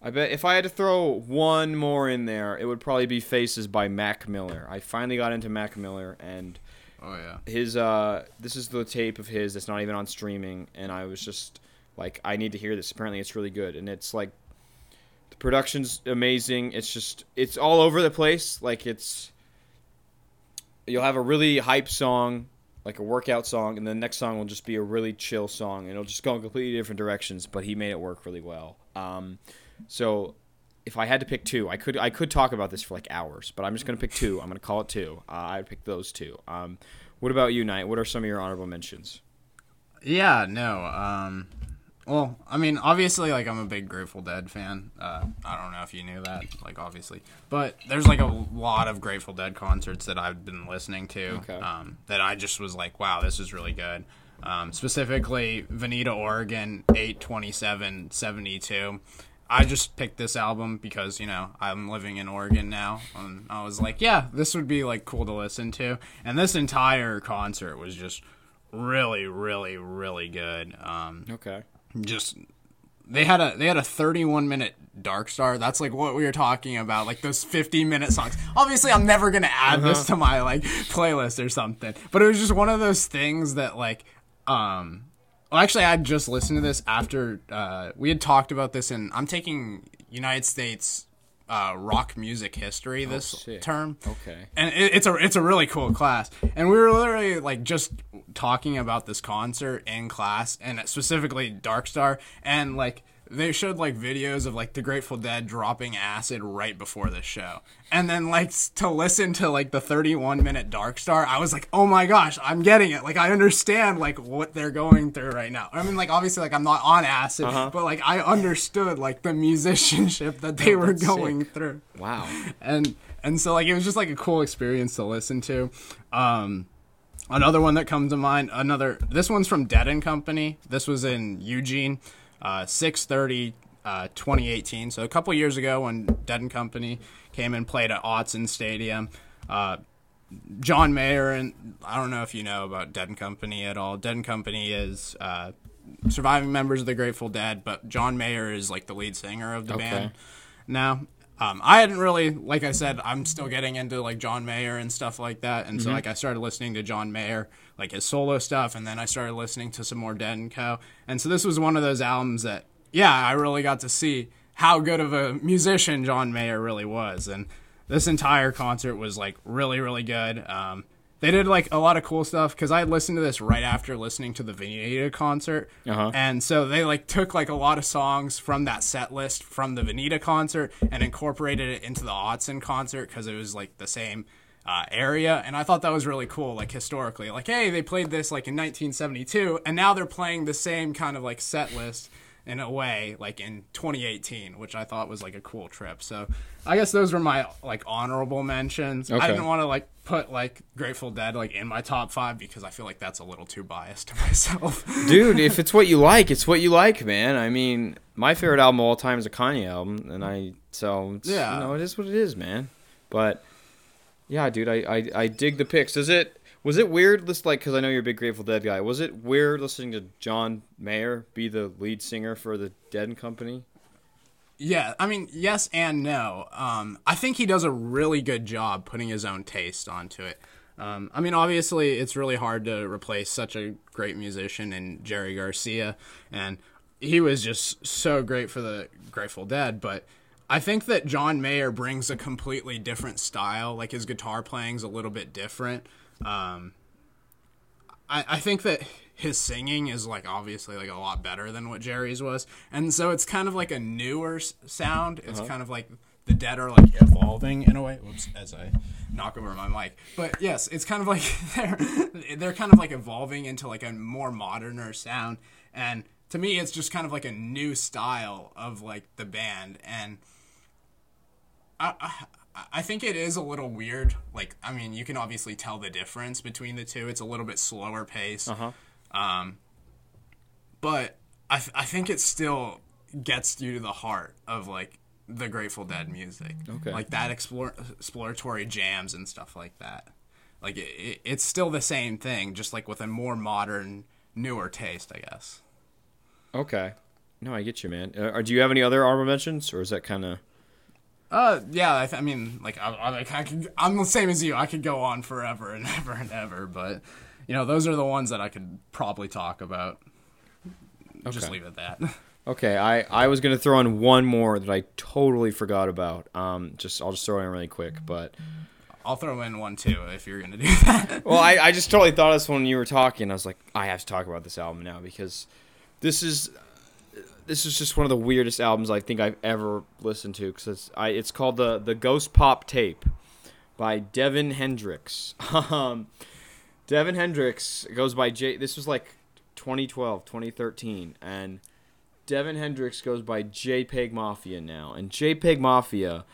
S1: I bet if I had to throw one more in there, it would probably be Faces by Mac Miller. I finally got into Mac Miller, and
S2: Oh yeah.
S1: his uh, this is the tape of his that's not even on streaming, and I was just like, I need to hear this. Apparently, it's really good, and it's like the production's amazing. It's just it's all over the place. Like it's you'll have a really hype song, like a workout song, and the next song will just be a really chill song, and it'll just go in completely different directions. But he made it work really well. Um, so if I had to pick two, I could I could talk about this for like hours, but I'm just gonna pick two. I'm gonna call it two. Uh, I'd pick those two. Um, what about you, Knight? What are some of your honorable mentions?
S2: Yeah, no. Um, well, I mean, obviously, like I'm a big Grateful Dead fan. Uh, I don't know if you knew that, like obviously, but there's like a lot of Grateful Dead concerts that I've been listening to.
S1: Okay.
S2: Um, that I just was like, wow, this is really good. Um, specifically, Veneta, Oregon, eight twenty seven seventy two. I just picked this album because you know I'm living in Oregon now, and I was like, yeah, this would be like cool to listen to. And this entire concert was just really, really, really good. Um,
S1: Okay.
S2: just they had a they had a 31 minute dark star that's like what we were talking about like those 50 minute songs obviously i'm never gonna add this to my like playlist or something but it was just one of those things that like um well actually i just listened to this after uh we had talked about this and i'm taking united states uh rock music history this
S1: sick.
S2: term
S1: Okay.
S2: and it, it's a it's a really cool class. And we were literally like just talking about this concert in class, and specifically Dark Star, and like they showed like videos of like the Grateful Dead dropping acid right before the show, and then like to listen to like the 31 minute Dark Star, I was like, oh my gosh, I'm getting it. Like I understand like what they're going through right now. I mean, like obviously like I'm not on acid, but like I understood like the musicianship that they were
S1: that's sick.
S2: going through
S1: Wow.
S2: and and so like it was just like a cool experience to listen to um another one that comes to mind another this one's from dead and company this was in eugene uh 630 uh 2018 so a couple years ago when dead and company came and played at Autzen stadium uh John Mayer and I don't know if you know about Dead and Company at all. Dead and Company is uh, surviving members of the Grateful Dead, but John Mayer is like the lead singer of the
S1: Okay.
S2: band now. Um, I hadn't really, like I said, I'm still getting into like John Mayer and stuff like that, and so like I started listening to John Mayer, like his solo stuff, and then I started listening to some more Dead and Co. And so this was one of those albums that, yeah, I really got to see how good of a musician John Mayer really was, and this entire concert was like really, really good. Um, they did like a lot of cool stuff because I listened to this right after listening to the Veneta concert,
S1: Uh-huh.
S2: and so they like took like a lot of songs from that set list from the Veneta concert and incorporated it into the Autzen concert because it was like the same uh, area, and I thought that was really cool, like historically. Like, hey, they played this like in 1972, and now they're playing the same kind of like set list in a way, like in 2018, which I thought was like a cool trip. So I guess those were my like honorable mentions.
S1: Okay.
S2: I didn't want to like put like Grateful Dead like in my top five because I feel like that's a little too biased <laughs> to myself.
S1: Dude, if it's what you <laughs> like, it's what you like, man. I mean, my favorite album of all time is a Kanye album, and I so it's,
S2: Yeah.
S1: you know, it is what it is, man. But yeah, dude, I I, I dig the picks. Does it was it weird? List like because I know you're a big Grateful Dead guy. Was it weird listening to John Mayer be the lead singer for the Dead and Company?
S2: Yeah, I mean, yes and no. Um, I think he does a really good job putting his own taste onto it. Um, I mean, obviously, it's really hard to replace such a great musician in Jerry Garcia, and he was just so great for the Grateful Dead. But I think that John Mayer brings a completely different style. Like his guitar playing's a little bit different. Um, I, I think that his singing is like obviously like a lot better than what Jerry's was, and so it's kind of like a newer s- sound. It's kind of like the Dead are like evolving in a way. Whoops, as I knock over my mic. But yes, it's kind of like <laughs> they're they're kind of like evolving into like a more moderner sound, and to me, it's just kind of like a new style of like the band and. I, I I think it is a little weird. Like, I mean, you can obviously tell the difference between the two. It's a little bit slower pace.
S1: Uh-huh.
S2: Um, but I, th- I think it still gets you to the heart of like the Grateful Dead music.
S1: Okay.
S2: Like that explore- exploratory jams and stuff like that. Like it, it, it's still the same thing, just like with a more modern, newer taste, I guess.
S1: Okay. No, I get you, man. Uh, do you have any other honorable mentions, or is that kind of?
S2: Uh, yeah. I, th- I mean, like, I, I, like, I could, I'm the same as you. I could go on forever and <laughs> ever and ever, but you know, those are the ones that I could probably talk about. Just leave it at that. <laughs>
S1: Okay, I, I was gonna throw in one more that I totally forgot about. Um, just I'll just throw it in really quick, but
S2: I'll throw in one too if you're gonna do <laughs> that.
S1: well, I, I just totally thought of this when you were talking. I was like, I have to talk about this album now because this is this is just one of the weirdest albums I think I've ever listened to because it's I it's called the the Ghost Pop Tape by Devin Hendricks. <laughs> um, Devin Hendricks goes by J. This was like 2012, 2013, and Devin Hendricks goes by JPEG Mafia now, and JPEG Mafia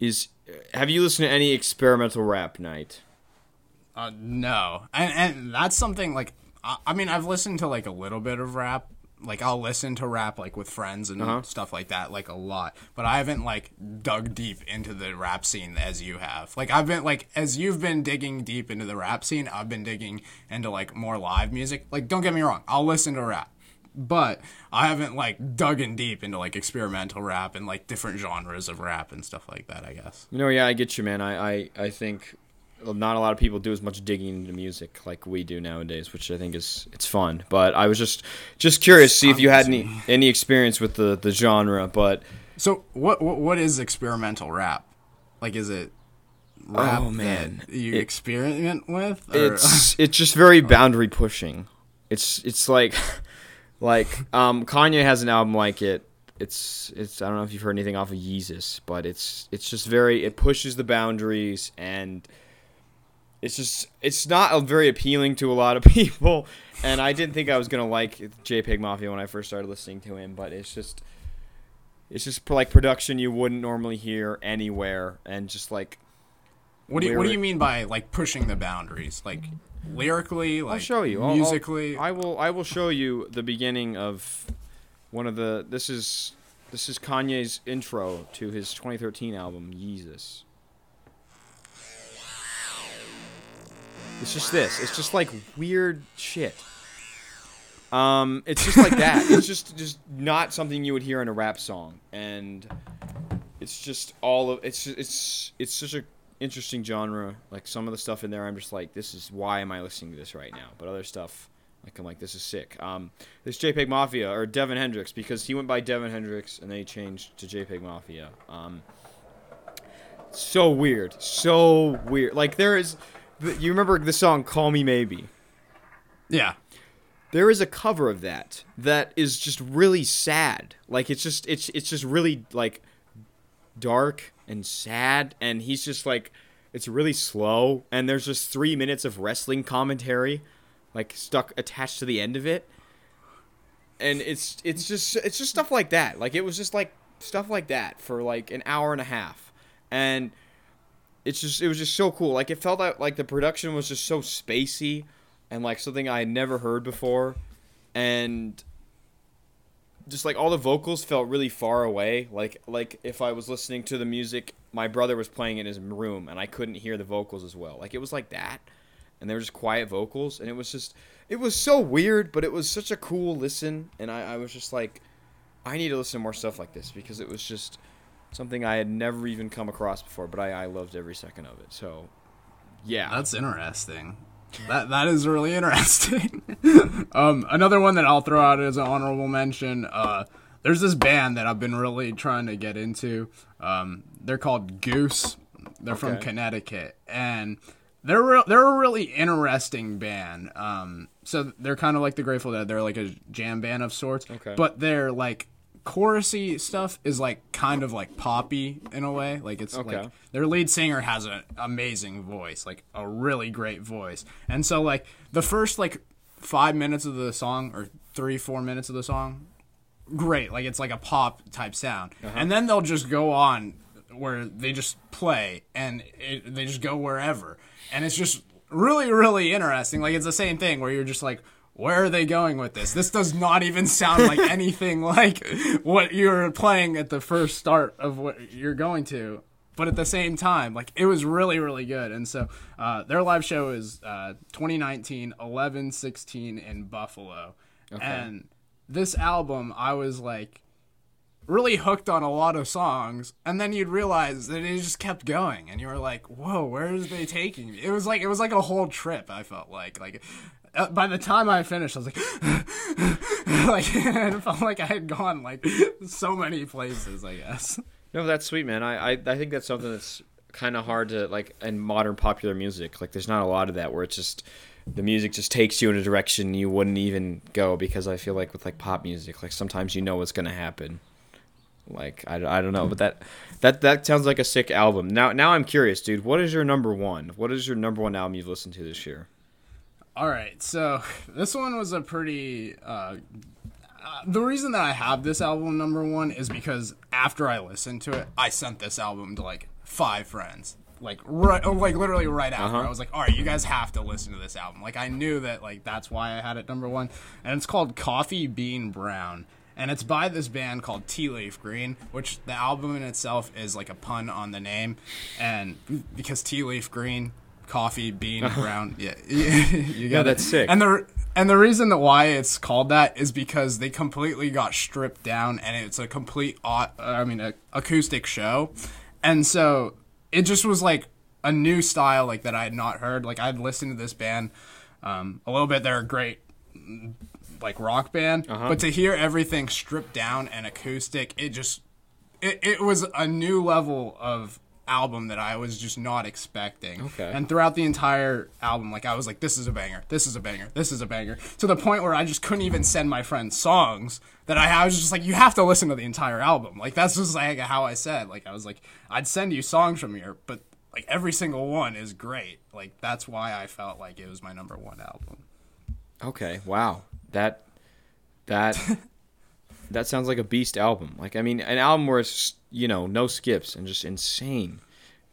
S1: is. Have you listened to any experimental rap night?
S2: Uh, no, and and that's something like I, I mean I've listened to like a little bit of rap. Like I'll listen to rap like with friends and
S1: Uh-huh.
S2: stuff like that, like a lot. But I haven't like dug deep into the rap scene as you have. Like I've been like as you've been digging deep into the rap scene, I've been digging into like more live music. Like don't get me wrong, I'll listen to rap. But I haven't like dug in deep into like experimental rap and like different genres of rap and stuff like that, I guess.
S1: You know, yeah, I get you, man. I, I, I think not a lot of people do as much digging into music like we do nowadays, which I think is it's fun. But I was just just curious to see if you had any any experience with the the genre. But
S2: So what what, what is experimental rap? Like is it rap
S1: Oh, man.
S2: you
S1: It-
S2: experiment with? or-
S1: it's <laughs> it's just very boundary pushing. It's it's like <laughs> like um Kanye has an album like it. It's it's I don't know if you've heard anything off of Yeezus, but it's it's just very it pushes the boundaries and it's just it's not very appealing to a lot of <laughs> people and I didn't think I was gonna like JPEG Mafia when I first started listening to him, but it's just it's just like production you wouldn't normally hear anywhere and just like
S2: what do you, what do you mean by like pushing the boundaries? Like lyrically, like
S1: I'll show you. I'll- I'll-
S2: musically.
S1: I will. I will show you the beginning of one of the. This is this is Kanye's intro to his 2013 album Yeezus. It's just this. It's just like weird shit. Um, it's just like that. <laughs> It's just just not something you would hear in a rap song, and it's just all of it's it's it's such a interesting genre. Like some of the stuff in there, I'm just like, this is why am I listening to this right now? But other stuff, like I'm like, this is sick. Um, this JPEG Mafia or Devin Hendricks because he went by Devin Hendricks and then he changed to JPEG Mafia. Um, so weird, so weird. Like there is, you remember the song "Call Me Maybe"?
S2: yeah.
S1: there is a cover of that that is just really sad. Like it's just it's it's just really like dark and sad and he's just like it's really slow and there's just 3 minutes of wrestling commentary like stuck attached to the end of it. And it's it's just it's just stuff like that. Like it was just like stuff like that for like an hour and a half. And it's just it was just so cool. Like it felt like, like the production was just so spacey and like something I had never heard before, and just like all the vocals felt really far away. Like like if I was listening to the music, my brother was playing in his room and I couldn't hear the vocals as well. Like it was like that, and they were just quiet vocals, and it was just it was so weird, but it was such a cool listen, and I, I was just like, I need to listen to more stuff like this because it was just something I had never even come across before, but I, I loved every second of it. So, yeah.
S2: That's interesting. That that is really interesting. <laughs> um, another one that I'll throw out as an honorable mention. Uh, there's this band that I've been really trying to get into. Um, they're called Goose. They're from
S1: Okay.
S2: Connecticut, and they're re- they're a really interesting band. Um, so they're kind of like the Grateful Dead. They're like a jam band of sorts.
S1: Okay.
S2: But they're like chorusy stuff is like kind of like poppy in a way. Like it's
S1: Okay.
S2: like their lead singer has an amazing voice, like a really great voice. And so like the first like 5 minutes of the song or 3 4 minutes of the song great, like it's like a pop type sound. Uh-huh. And then they'll just go on where they just play and it, they just go wherever. And it's just really really interesting. Like it's the same thing where you're just like where are they going with this? This does not even sound like <laughs> anything like what you're playing at the first start of what you're going to. But at the same time, like it was really, really good. And so uh, their live show is uh, 2019, 11 16 in Buffalo. Okay. And this album, I was like really hooked on a lot of songs. And then you'd realize that it just kept going. And you were like, whoa, where is they taking me? It was like, it was like a whole trip, I felt like. Like, uh, by the time I finished, I was like, <gasps> like, <laughs> it felt like I had gone like so many places, I guess.
S1: No, that's sweet, man. I, I, I think that's something that's kind of hard to like in modern popular music. Like, there's not a lot of that where it's just the music just takes you in a direction you wouldn't even go because I feel like with like pop music, like sometimes you know what's gonna happen. Like I, I don't know, but that that that sounds like a sick album. Now now I'm curious, dude. What is your number one? What is your number one album you've listened to this year?
S2: All right, so <laughs> this one was a pretty. Uh, uh, the reason that I have this album number one is because after I listened to it, I sent this album to like five friends, like right, like literally right after.
S1: Uh-huh.
S2: I was like, "All right, you guys have to listen to this album." Like I knew that like that's why I had it number one, and it's called Coffee Bean Brown, and it's by this band called Tea Leaf Green, which the album in itself is like a pun on the name, and because tea leaf green. Coffee, bean, <laughs> brown. Yeah, <laughs> you got it.
S1: that's sick.
S2: And the and the reason that why it's called that is because they completely got stripped down, and it's a complete, I mean, a acoustic show, and so it just was like a new style, like that I had not heard. Like I'd listened to this band um, a little bit. They're a great like rock band, but to hear everything stripped down and acoustic, it just it, it was a new level of album that I was just not expecting.
S1: Okay.
S2: And throughout the entire album, like I was like, this is a banger, this is a banger, this is a banger. To the point where I just couldn't even send my friends songs that I, I was just like, you have to listen to the entire album. Like that's just like how I said. Like I was like, I'd send you songs from here, but like every single one is great. Like that's why I felt like it was my number one album.
S1: Okay, wow. That that <laughs> that sounds like a beast album. Like I mean, an album where it's you know no skips and just insane.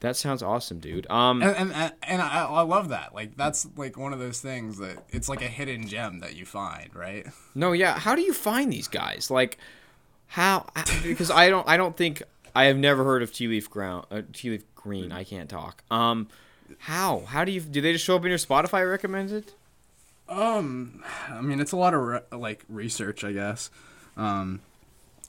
S1: That sounds awesome, dude. Um,
S2: And and, and, I, I love that. Like that's like one of those things that it's like a hidden gem that you find, right?
S1: no, yeah. How do you find these guys? Like, how? Because I don't, I don't think I have never heard of Tea Leaf Ground, uh, Tea Leaf Green. I can't talk. Um, how? How do you? Do they just show up in your Spotify recommended?
S2: Um, I mean, it's a lot of re- like research, I guess. Um,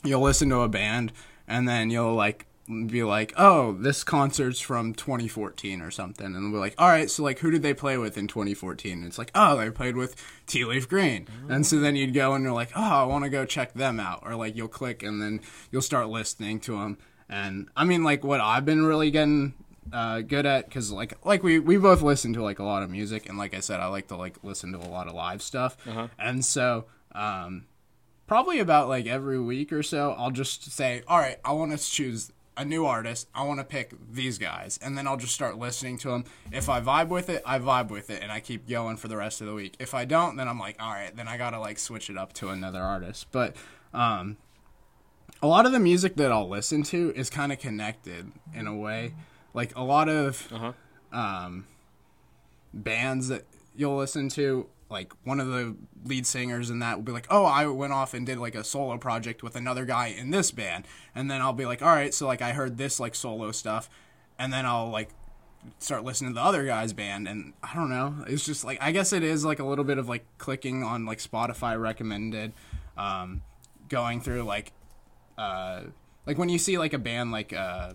S2: you'll listen to a band, and then you'll like be like, "Oh, this concert's from 2014 or something," and we're like, "All right, so like, who did they play with in 2014?" And it's like, "Oh, they played with Tea Leaf Green," and so then you'd go and you're like, "Oh, I want to go check them out," or like you'll click and then you'll start listening to them. And I mean, like, what I've been really getting uh, good at because like like we we both listen to like a lot of music and like I said I like to like listen to a lot of live stuff and so um probably about like every week or so I'll just say all right I want to choose a new artist. I want to pick these guys. And then I'll just start listening to them if I vibe with it I vibe with it and I keep going for the rest of the week. If I don't then I'm like all right then I gotta like switch it up to another artist. But um a lot of the music that I'll listen to is kind of connected in a way. Like a lot of
S1: Uh-huh.
S2: um, bands that you'll listen to, like one of the lead singers in that will be like, "Oh, I went off and did like a solo project with another guy in this band," and then I'll be like, "All right, so like I heard this like solo stuff," and then I'll like start listening to the other guy's band and I don't know. It's just like I guess it is like a little bit of like clicking on like Spotify recommended, um, going through like uh like when you see like a band like uh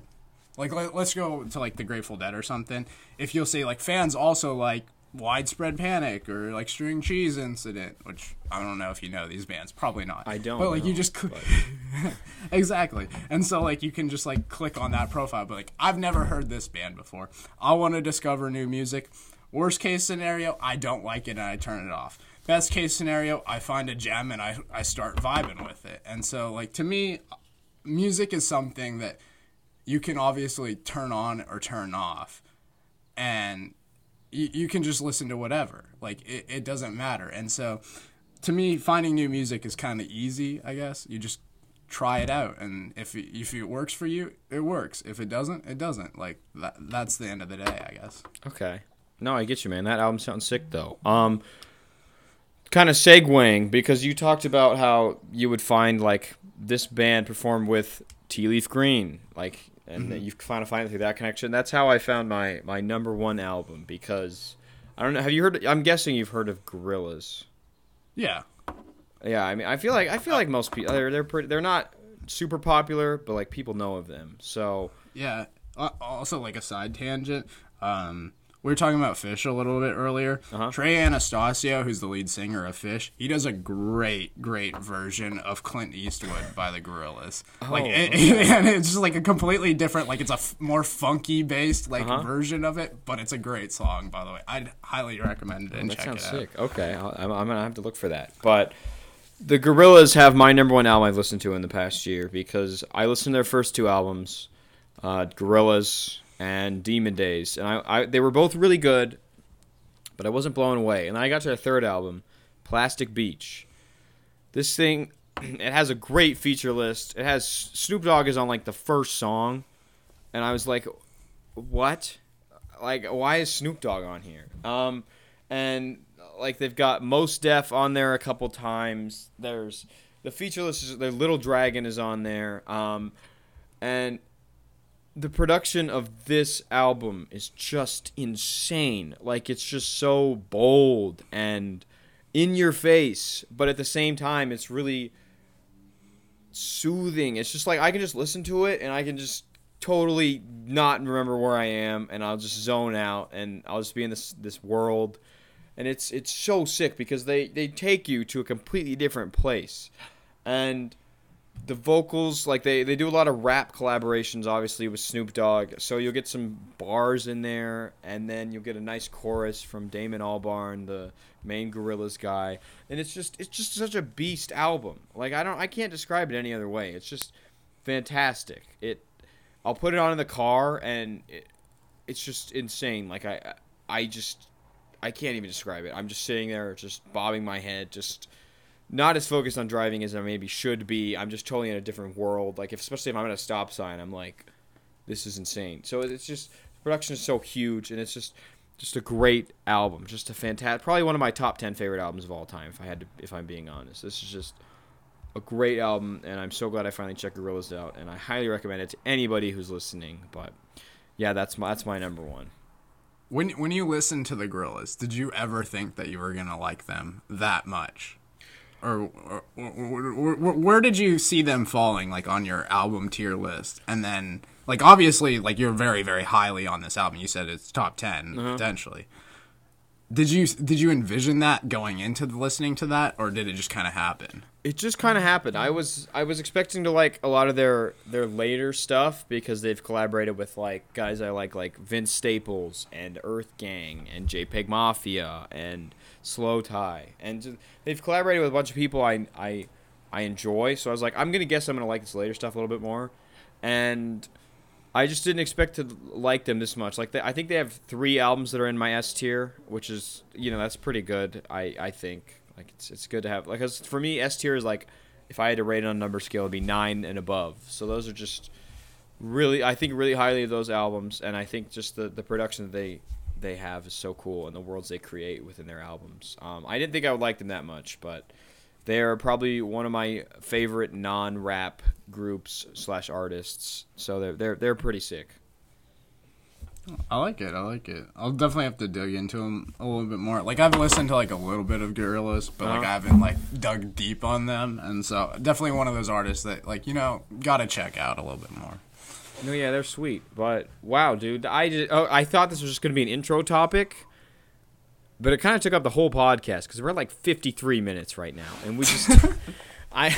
S2: like let, let's go to like the Grateful Dead or something. If you'll see like fans also like widespread panic or like string cheese incident, which I don't know if you know these bands, probably not.
S1: I don't
S2: But like you just cl- <laughs> exactly, and so like you can just like click on that profile, but like I've never heard this band before. I want to discover new music. Worst case scenario, I don't like it and I turn it off. Best case scenario, I find a gem and I I start vibing with it. And so like to me, music is something that you can obviously turn on or turn off and you, you can just listen to whatever. Like it, it doesn't matter. And so to me finding new music is kind of easy i guess. You just try it out and if it, if it works for you it works. If it doesn't it doesn't. Like that, that's the end of the day i guess.
S1: Okay. No, I get you, man. That album sounds sick, though. Um, kind of segueing because you talked about how you would find like this band perform with Tea Leaf Green, like, and then you kind of find it through that connection. That's how I found my my number one album because I don't know. Have you heard? I'm guessing you've heard of Gorillaz.
S2: yeah
S1: Yeah, I mean, I feel like I feel like most people they're they're pretty, they're not super popular, but like people know of them. So
S2: Yeah. Also, like a side tangent, um, we were talking about Phish a little bit earlier.
S1: Uh-huh.
S2: Trey Anastasio, who's the lead singer of Phish, he does a great, great version of Clint Eastwood by the Gorillaz. like,
S1: Oh,
S2: it- <laughs> and it's just like a completely different, like it's a f- more funky based like
S1: Uh-huh.
S2: version of it, but it's a great song, by the way. I'd highly recommend it and
S1: That
S2: check
S1: sounds
S2: it out.
S1: sick. Okay, I'll, I'm, I'm gonna have to look for that. But the Gorillaz have my number one album I've listened to in the past year because I listened to their first two albums, uh, Gorillaz and Demon Days, and I, I they were both really good, but I wasn't blown away. And I got to their third album, Plastic Beach. This thing, <clears throat> it has a great feature list. It has Snoop Dogg is on like the first song, and I was like, what? Like, why is Snoop Dogg on here? Um, and like they've got Mos Def on there a couple times. There's the feature list. Is, Little Dragon is on there. Um, and the production of this album is just insane. Like it's just so bold and in your face, but at the same time, it's really soothing. It's just like I can just listen to it and I can just totally not remember where I am and I'll just zone out and I'll just be in this this world. And it's it's so sick because they they take you to a completely different place. And the vocals like they, they do a lot of rap collaborations obviously with Snoop Dogg. So you'll get some bars in there and then you'll get a nice chorus from Damon Albarn the main Gorillaz guy. And it's just it's just such a beast album. Like I don't I can't describe it any other way. It's just fantastic. It I'll put it on in the car and it, it's just insane. Like I I just I can't even describe it. I'm just sitting there just bobbing my head just not as focused on driving as I maybe should be. I'm just totally in a different world. Like, if, especially if I'm at a stop sign, I'm like, this is insane. So it's just production is so huge, and it's just just a great album. Just a fantastic, probably one of my top ten favorite albums of all time. If I had to, if I'm being honest, this is just a great album, and I'm so glad I finally checked Gorillaz out, and I highly recommend it to anybody who's listening. But yeah, that's my that's my number one.
S2: When when you listen to the Gorillaz, did you ever think that you were gonna like them that much? Or, or, or, or, where did you see them falling, like on your album tier list? And then, like obviously, like you're very very highly on this album. You said it's top 10 uh-huh. potentially. Did you did you envision that going into the listening to that, or did it just kind of happen?
S1: It just kind of happened. I was I was expecting to like a lot of their their later stuff because they've collaborated with like guys I like like Vince Staples and Earth Gang and JPEG Mafia and Slowthai and they've collaborated with a bunch of people I I I enjoy. So I was like I'm gonna guess I'm gonna like this later stuff a little bit more, and I just didn't expect to like them this much. Like they, I think they have three albums that are in my S tier, which is you know that's pretty good. I I think like it's it's good to have like for me S tier is like if I had to rate it on a number scale it'd be nine and above. So those are just really I think really highly of those albums, and I think just the the production that they they have is so cool and the worlds they create within their albums. Um, I didn't think I would like them that much, but they're probably one of my favorite non-rap groups slash artists. So they're they're they're pretty sick.
S2: I like it. I like it. I'll definitely have to dig into them a little bit more. Like I've listened to like a little bit of Gorillaz, but like
S1: Uh-huh.
S2: I haven't like dug deep on them, and so definitely one of those artists that like you know gotta check out a little bit more.
S1: No, yeah, they're sweet. But wow, dude, I did. Oh, I thought this was just gonna be an intro topic, but it kind of took up the whole podcast because we're at like 53 minutes right now, and we just, <laughs> I,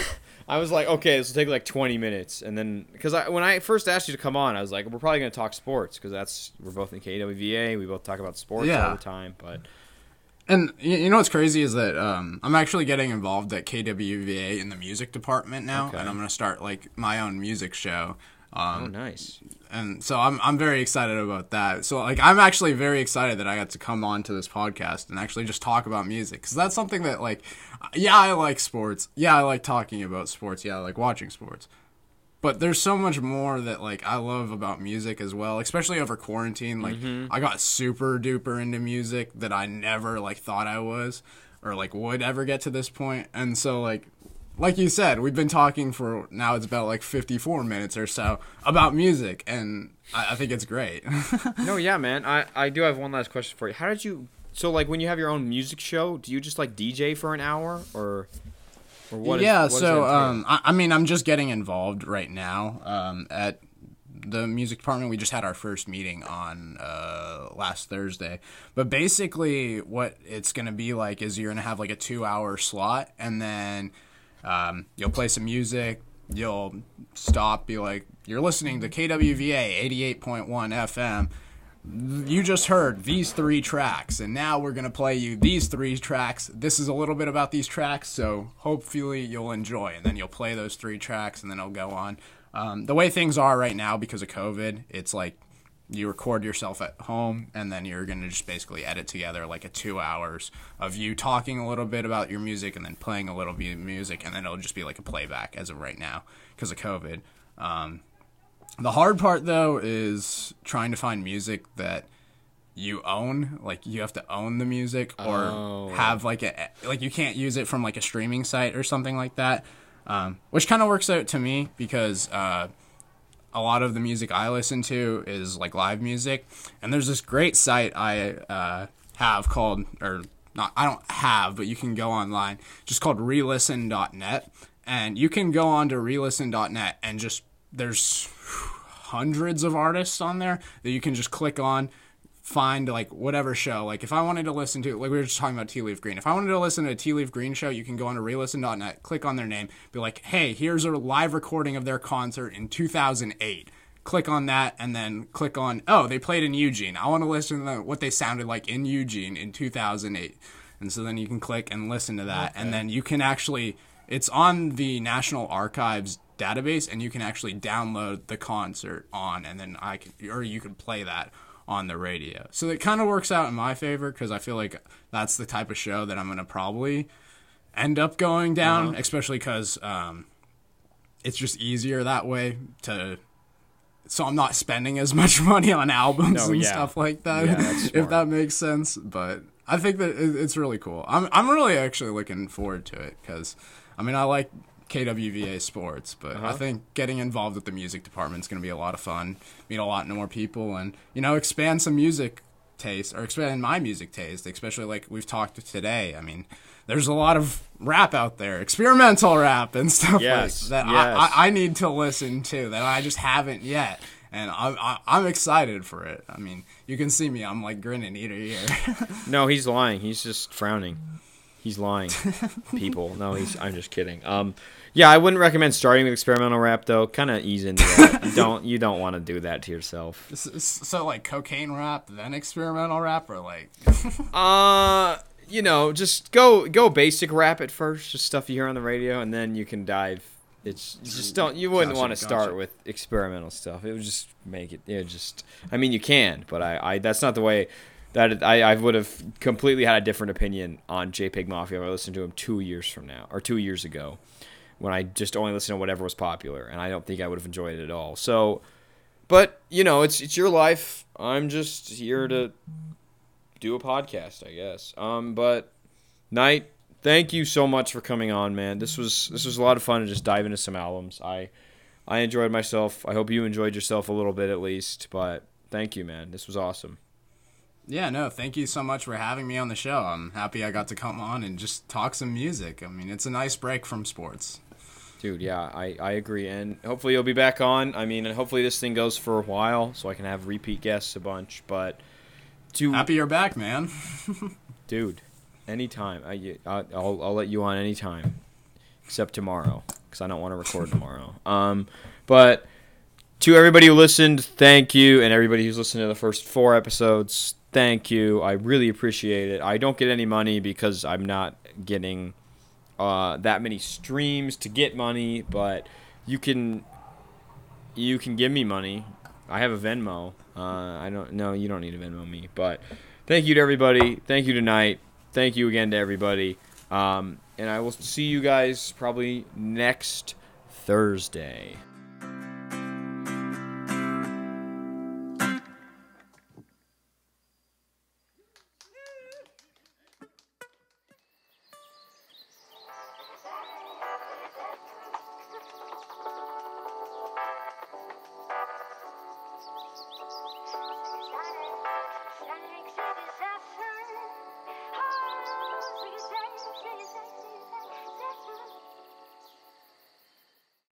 S1: I was like, okay, this will take like 20 minutes, and then because I when I first asked you to come on, I was like, we're probably gonna talk sports because that's we're both in KWVA, we both talk about sports
S2: Yeah.
S1: all the time, but
S2: And you know what's crazy is that um, I'm actually getting involved at KWVA in the music department now,
S1: Okay.
S2: and I'm gonna start like my own music show. Um,
S1: oh, nice.
S2: And so I'm I'm very excited about that. So like I'm actually very excited that I got to come on to this podcast and actually just talk about music because that's something that like yeah I like sports. Yeah I like talking about sports. Yeah I like watching sports, but there's so much more that like I love about music as well, especially over quarantine. Like mm-hmm. I got super duper into music that I never like thought I was or like would ever get to this point, and so like like you said, we've been talking for now it's about like 54 minutes or so about music, and I, I think it's great. <laughs>
S1: No, yeah, man. I, I do have one last question for you. How did you? So, like, when you have your own music show, do you just like DJ for an hour, or, or what? is-
S2: yeah,
S1: what
S2: so um, I, I mean, I'm just getting involved right now um, at the music department. We just had our first meeting on uh, last Thursday. But basically, what it's going to be like is you're going to have like a two hour slot, and then um, you'll play some music. You'll stop, be like, you're listening to KWVA 88.1 FM you just heard these three tracks, and now we're gonna play you these three tracks. This is a little bit about these tracks, so hopefully you'll enjoy. And then you'll play those three tracks, and then it'll go on. Um, the way things are right now because of COVID, it's like you record yourself at home, and then you're gonna just basically edit together like a two hours of you talking a little bit about your music, and then playing a little bit of music, and then it'll just be like a playback as of right now because of COVID. Um, the hard part though is trying to find music that you own like you have to own the music or
S1: Oh.
S2: have like a like you can't use it from like a streaming site or something like that um, which kind of works out to me because uh, a lot of the music i listen to is like live music. And there's this great site i uh, have called or not i don't have but you can go online just called relisten.net and you can go on to relisten.net and just there's hundreds of artists on there that you can just click on find like whatever show like if i wanted to listen to like we were just talking about tea leaf green. If i wanted to listen to a tea leaf green show you can go on to relisten.net click on their name be like hey here's a live recording of their concert in 2008 click on that and then click on oh they played in eugene. I want to listen to what they sounded like in eugene in 2008 and so then you can click and listen to that. And then you can actually it's on the national archives database and you can actually download the concert on and then i can or you can play that on the radio. So it kind of works out in my favor because i feel like that's the type of show that i'm going to probably end up going down especially because um, it's just easier that way to so i'm not spending as <laughs> much money on albums
S1: No,
S2: and
S1: yeah.
S2: stuff like that
S1: Yeah,
S2: if that makes sense but i think that it's really cool. I'm, I'm really actually looking forward to it because i mean i like kwva sports but
S1: Uh-huh.
S2: i think getting involved with the music department is going to be a lot of fun meet a lot more people and you know expand some music taste or expand my music taste especially like we've talked today i mean there's a lot of rap out there experimental rap and <laughs> stuff
S1: Yes,
S2: like that
S1: yes.
S2: I, I, I need to listen to that i just haven't yet and I'm, I- I'm excited for it. I mean, you can see me. I'm like grinning ear to ear. <laughs>
S1: No, he's lying. He's just frowning. He's lying. People. No, he's. I'm just kidding. Um, yeah, I wouldn't recommend starting with experimental rap though. Kind of ease into it. <laughs> You don't. You don't want to do that to yourself.
S2: so, so, like cocaine rap, then experimental rap, or like <laughs>
S1: Uh, you know, just go go basic rap at first, just stuff you hear on the radio, and then you can dive. It's just don't. You wouldn't
S2: Gotcha,
S1: want to start
S2: gotcha.
S1: with experimental stuff. It would just make it. It just. I mean, you can, but I. I that's not the way. That I, I would have completely had a different opinion on JPEG Mafia if I listened to him two years from now or two years ago, when I just only listened to whatever was popular, and I don't think I would have enjoyed it at all. So, but you know, it's it's your life. I'm just here to do a podcast, I guess. Um, but Knight, thank you so much for coming on, man. This was this was a lot of fun to just dive into some albums. I I enjoyed myself. I hope you enjoyed yourself a little bit at least. But thank you, man. This was awesome.
S2: Yeah, no, thank you so much for having me on the show. I'm happy I got to come on and just talk some music. I mean, it's a nice break from sports.
S1: Dude, yeah, I, I agree. And hopefully you'll be back on. I mean, and hopefully this thing goes for a while so I can have repeat guests a bunch. But, to,
S2: Happy you're back, man. <laughs>
S1: dude, anytime. I, I, I'll, I'll let you on anytime except tomorrow because I don't want to record tomorrow. Um, but to everybody who listened, thank you. And everybody who's listened to the first four episodes, thank you. I really appreciate it. I don't get any money because I'm not getting uh, that many streams to get money, but you can you can give me money. I have a Venmo. Uh, I don't know. You don't need to Venmo me, but thank you to everybody. Thank you tonight. Thank you again to everybody. Um, and I will see you guys probably next Thursday.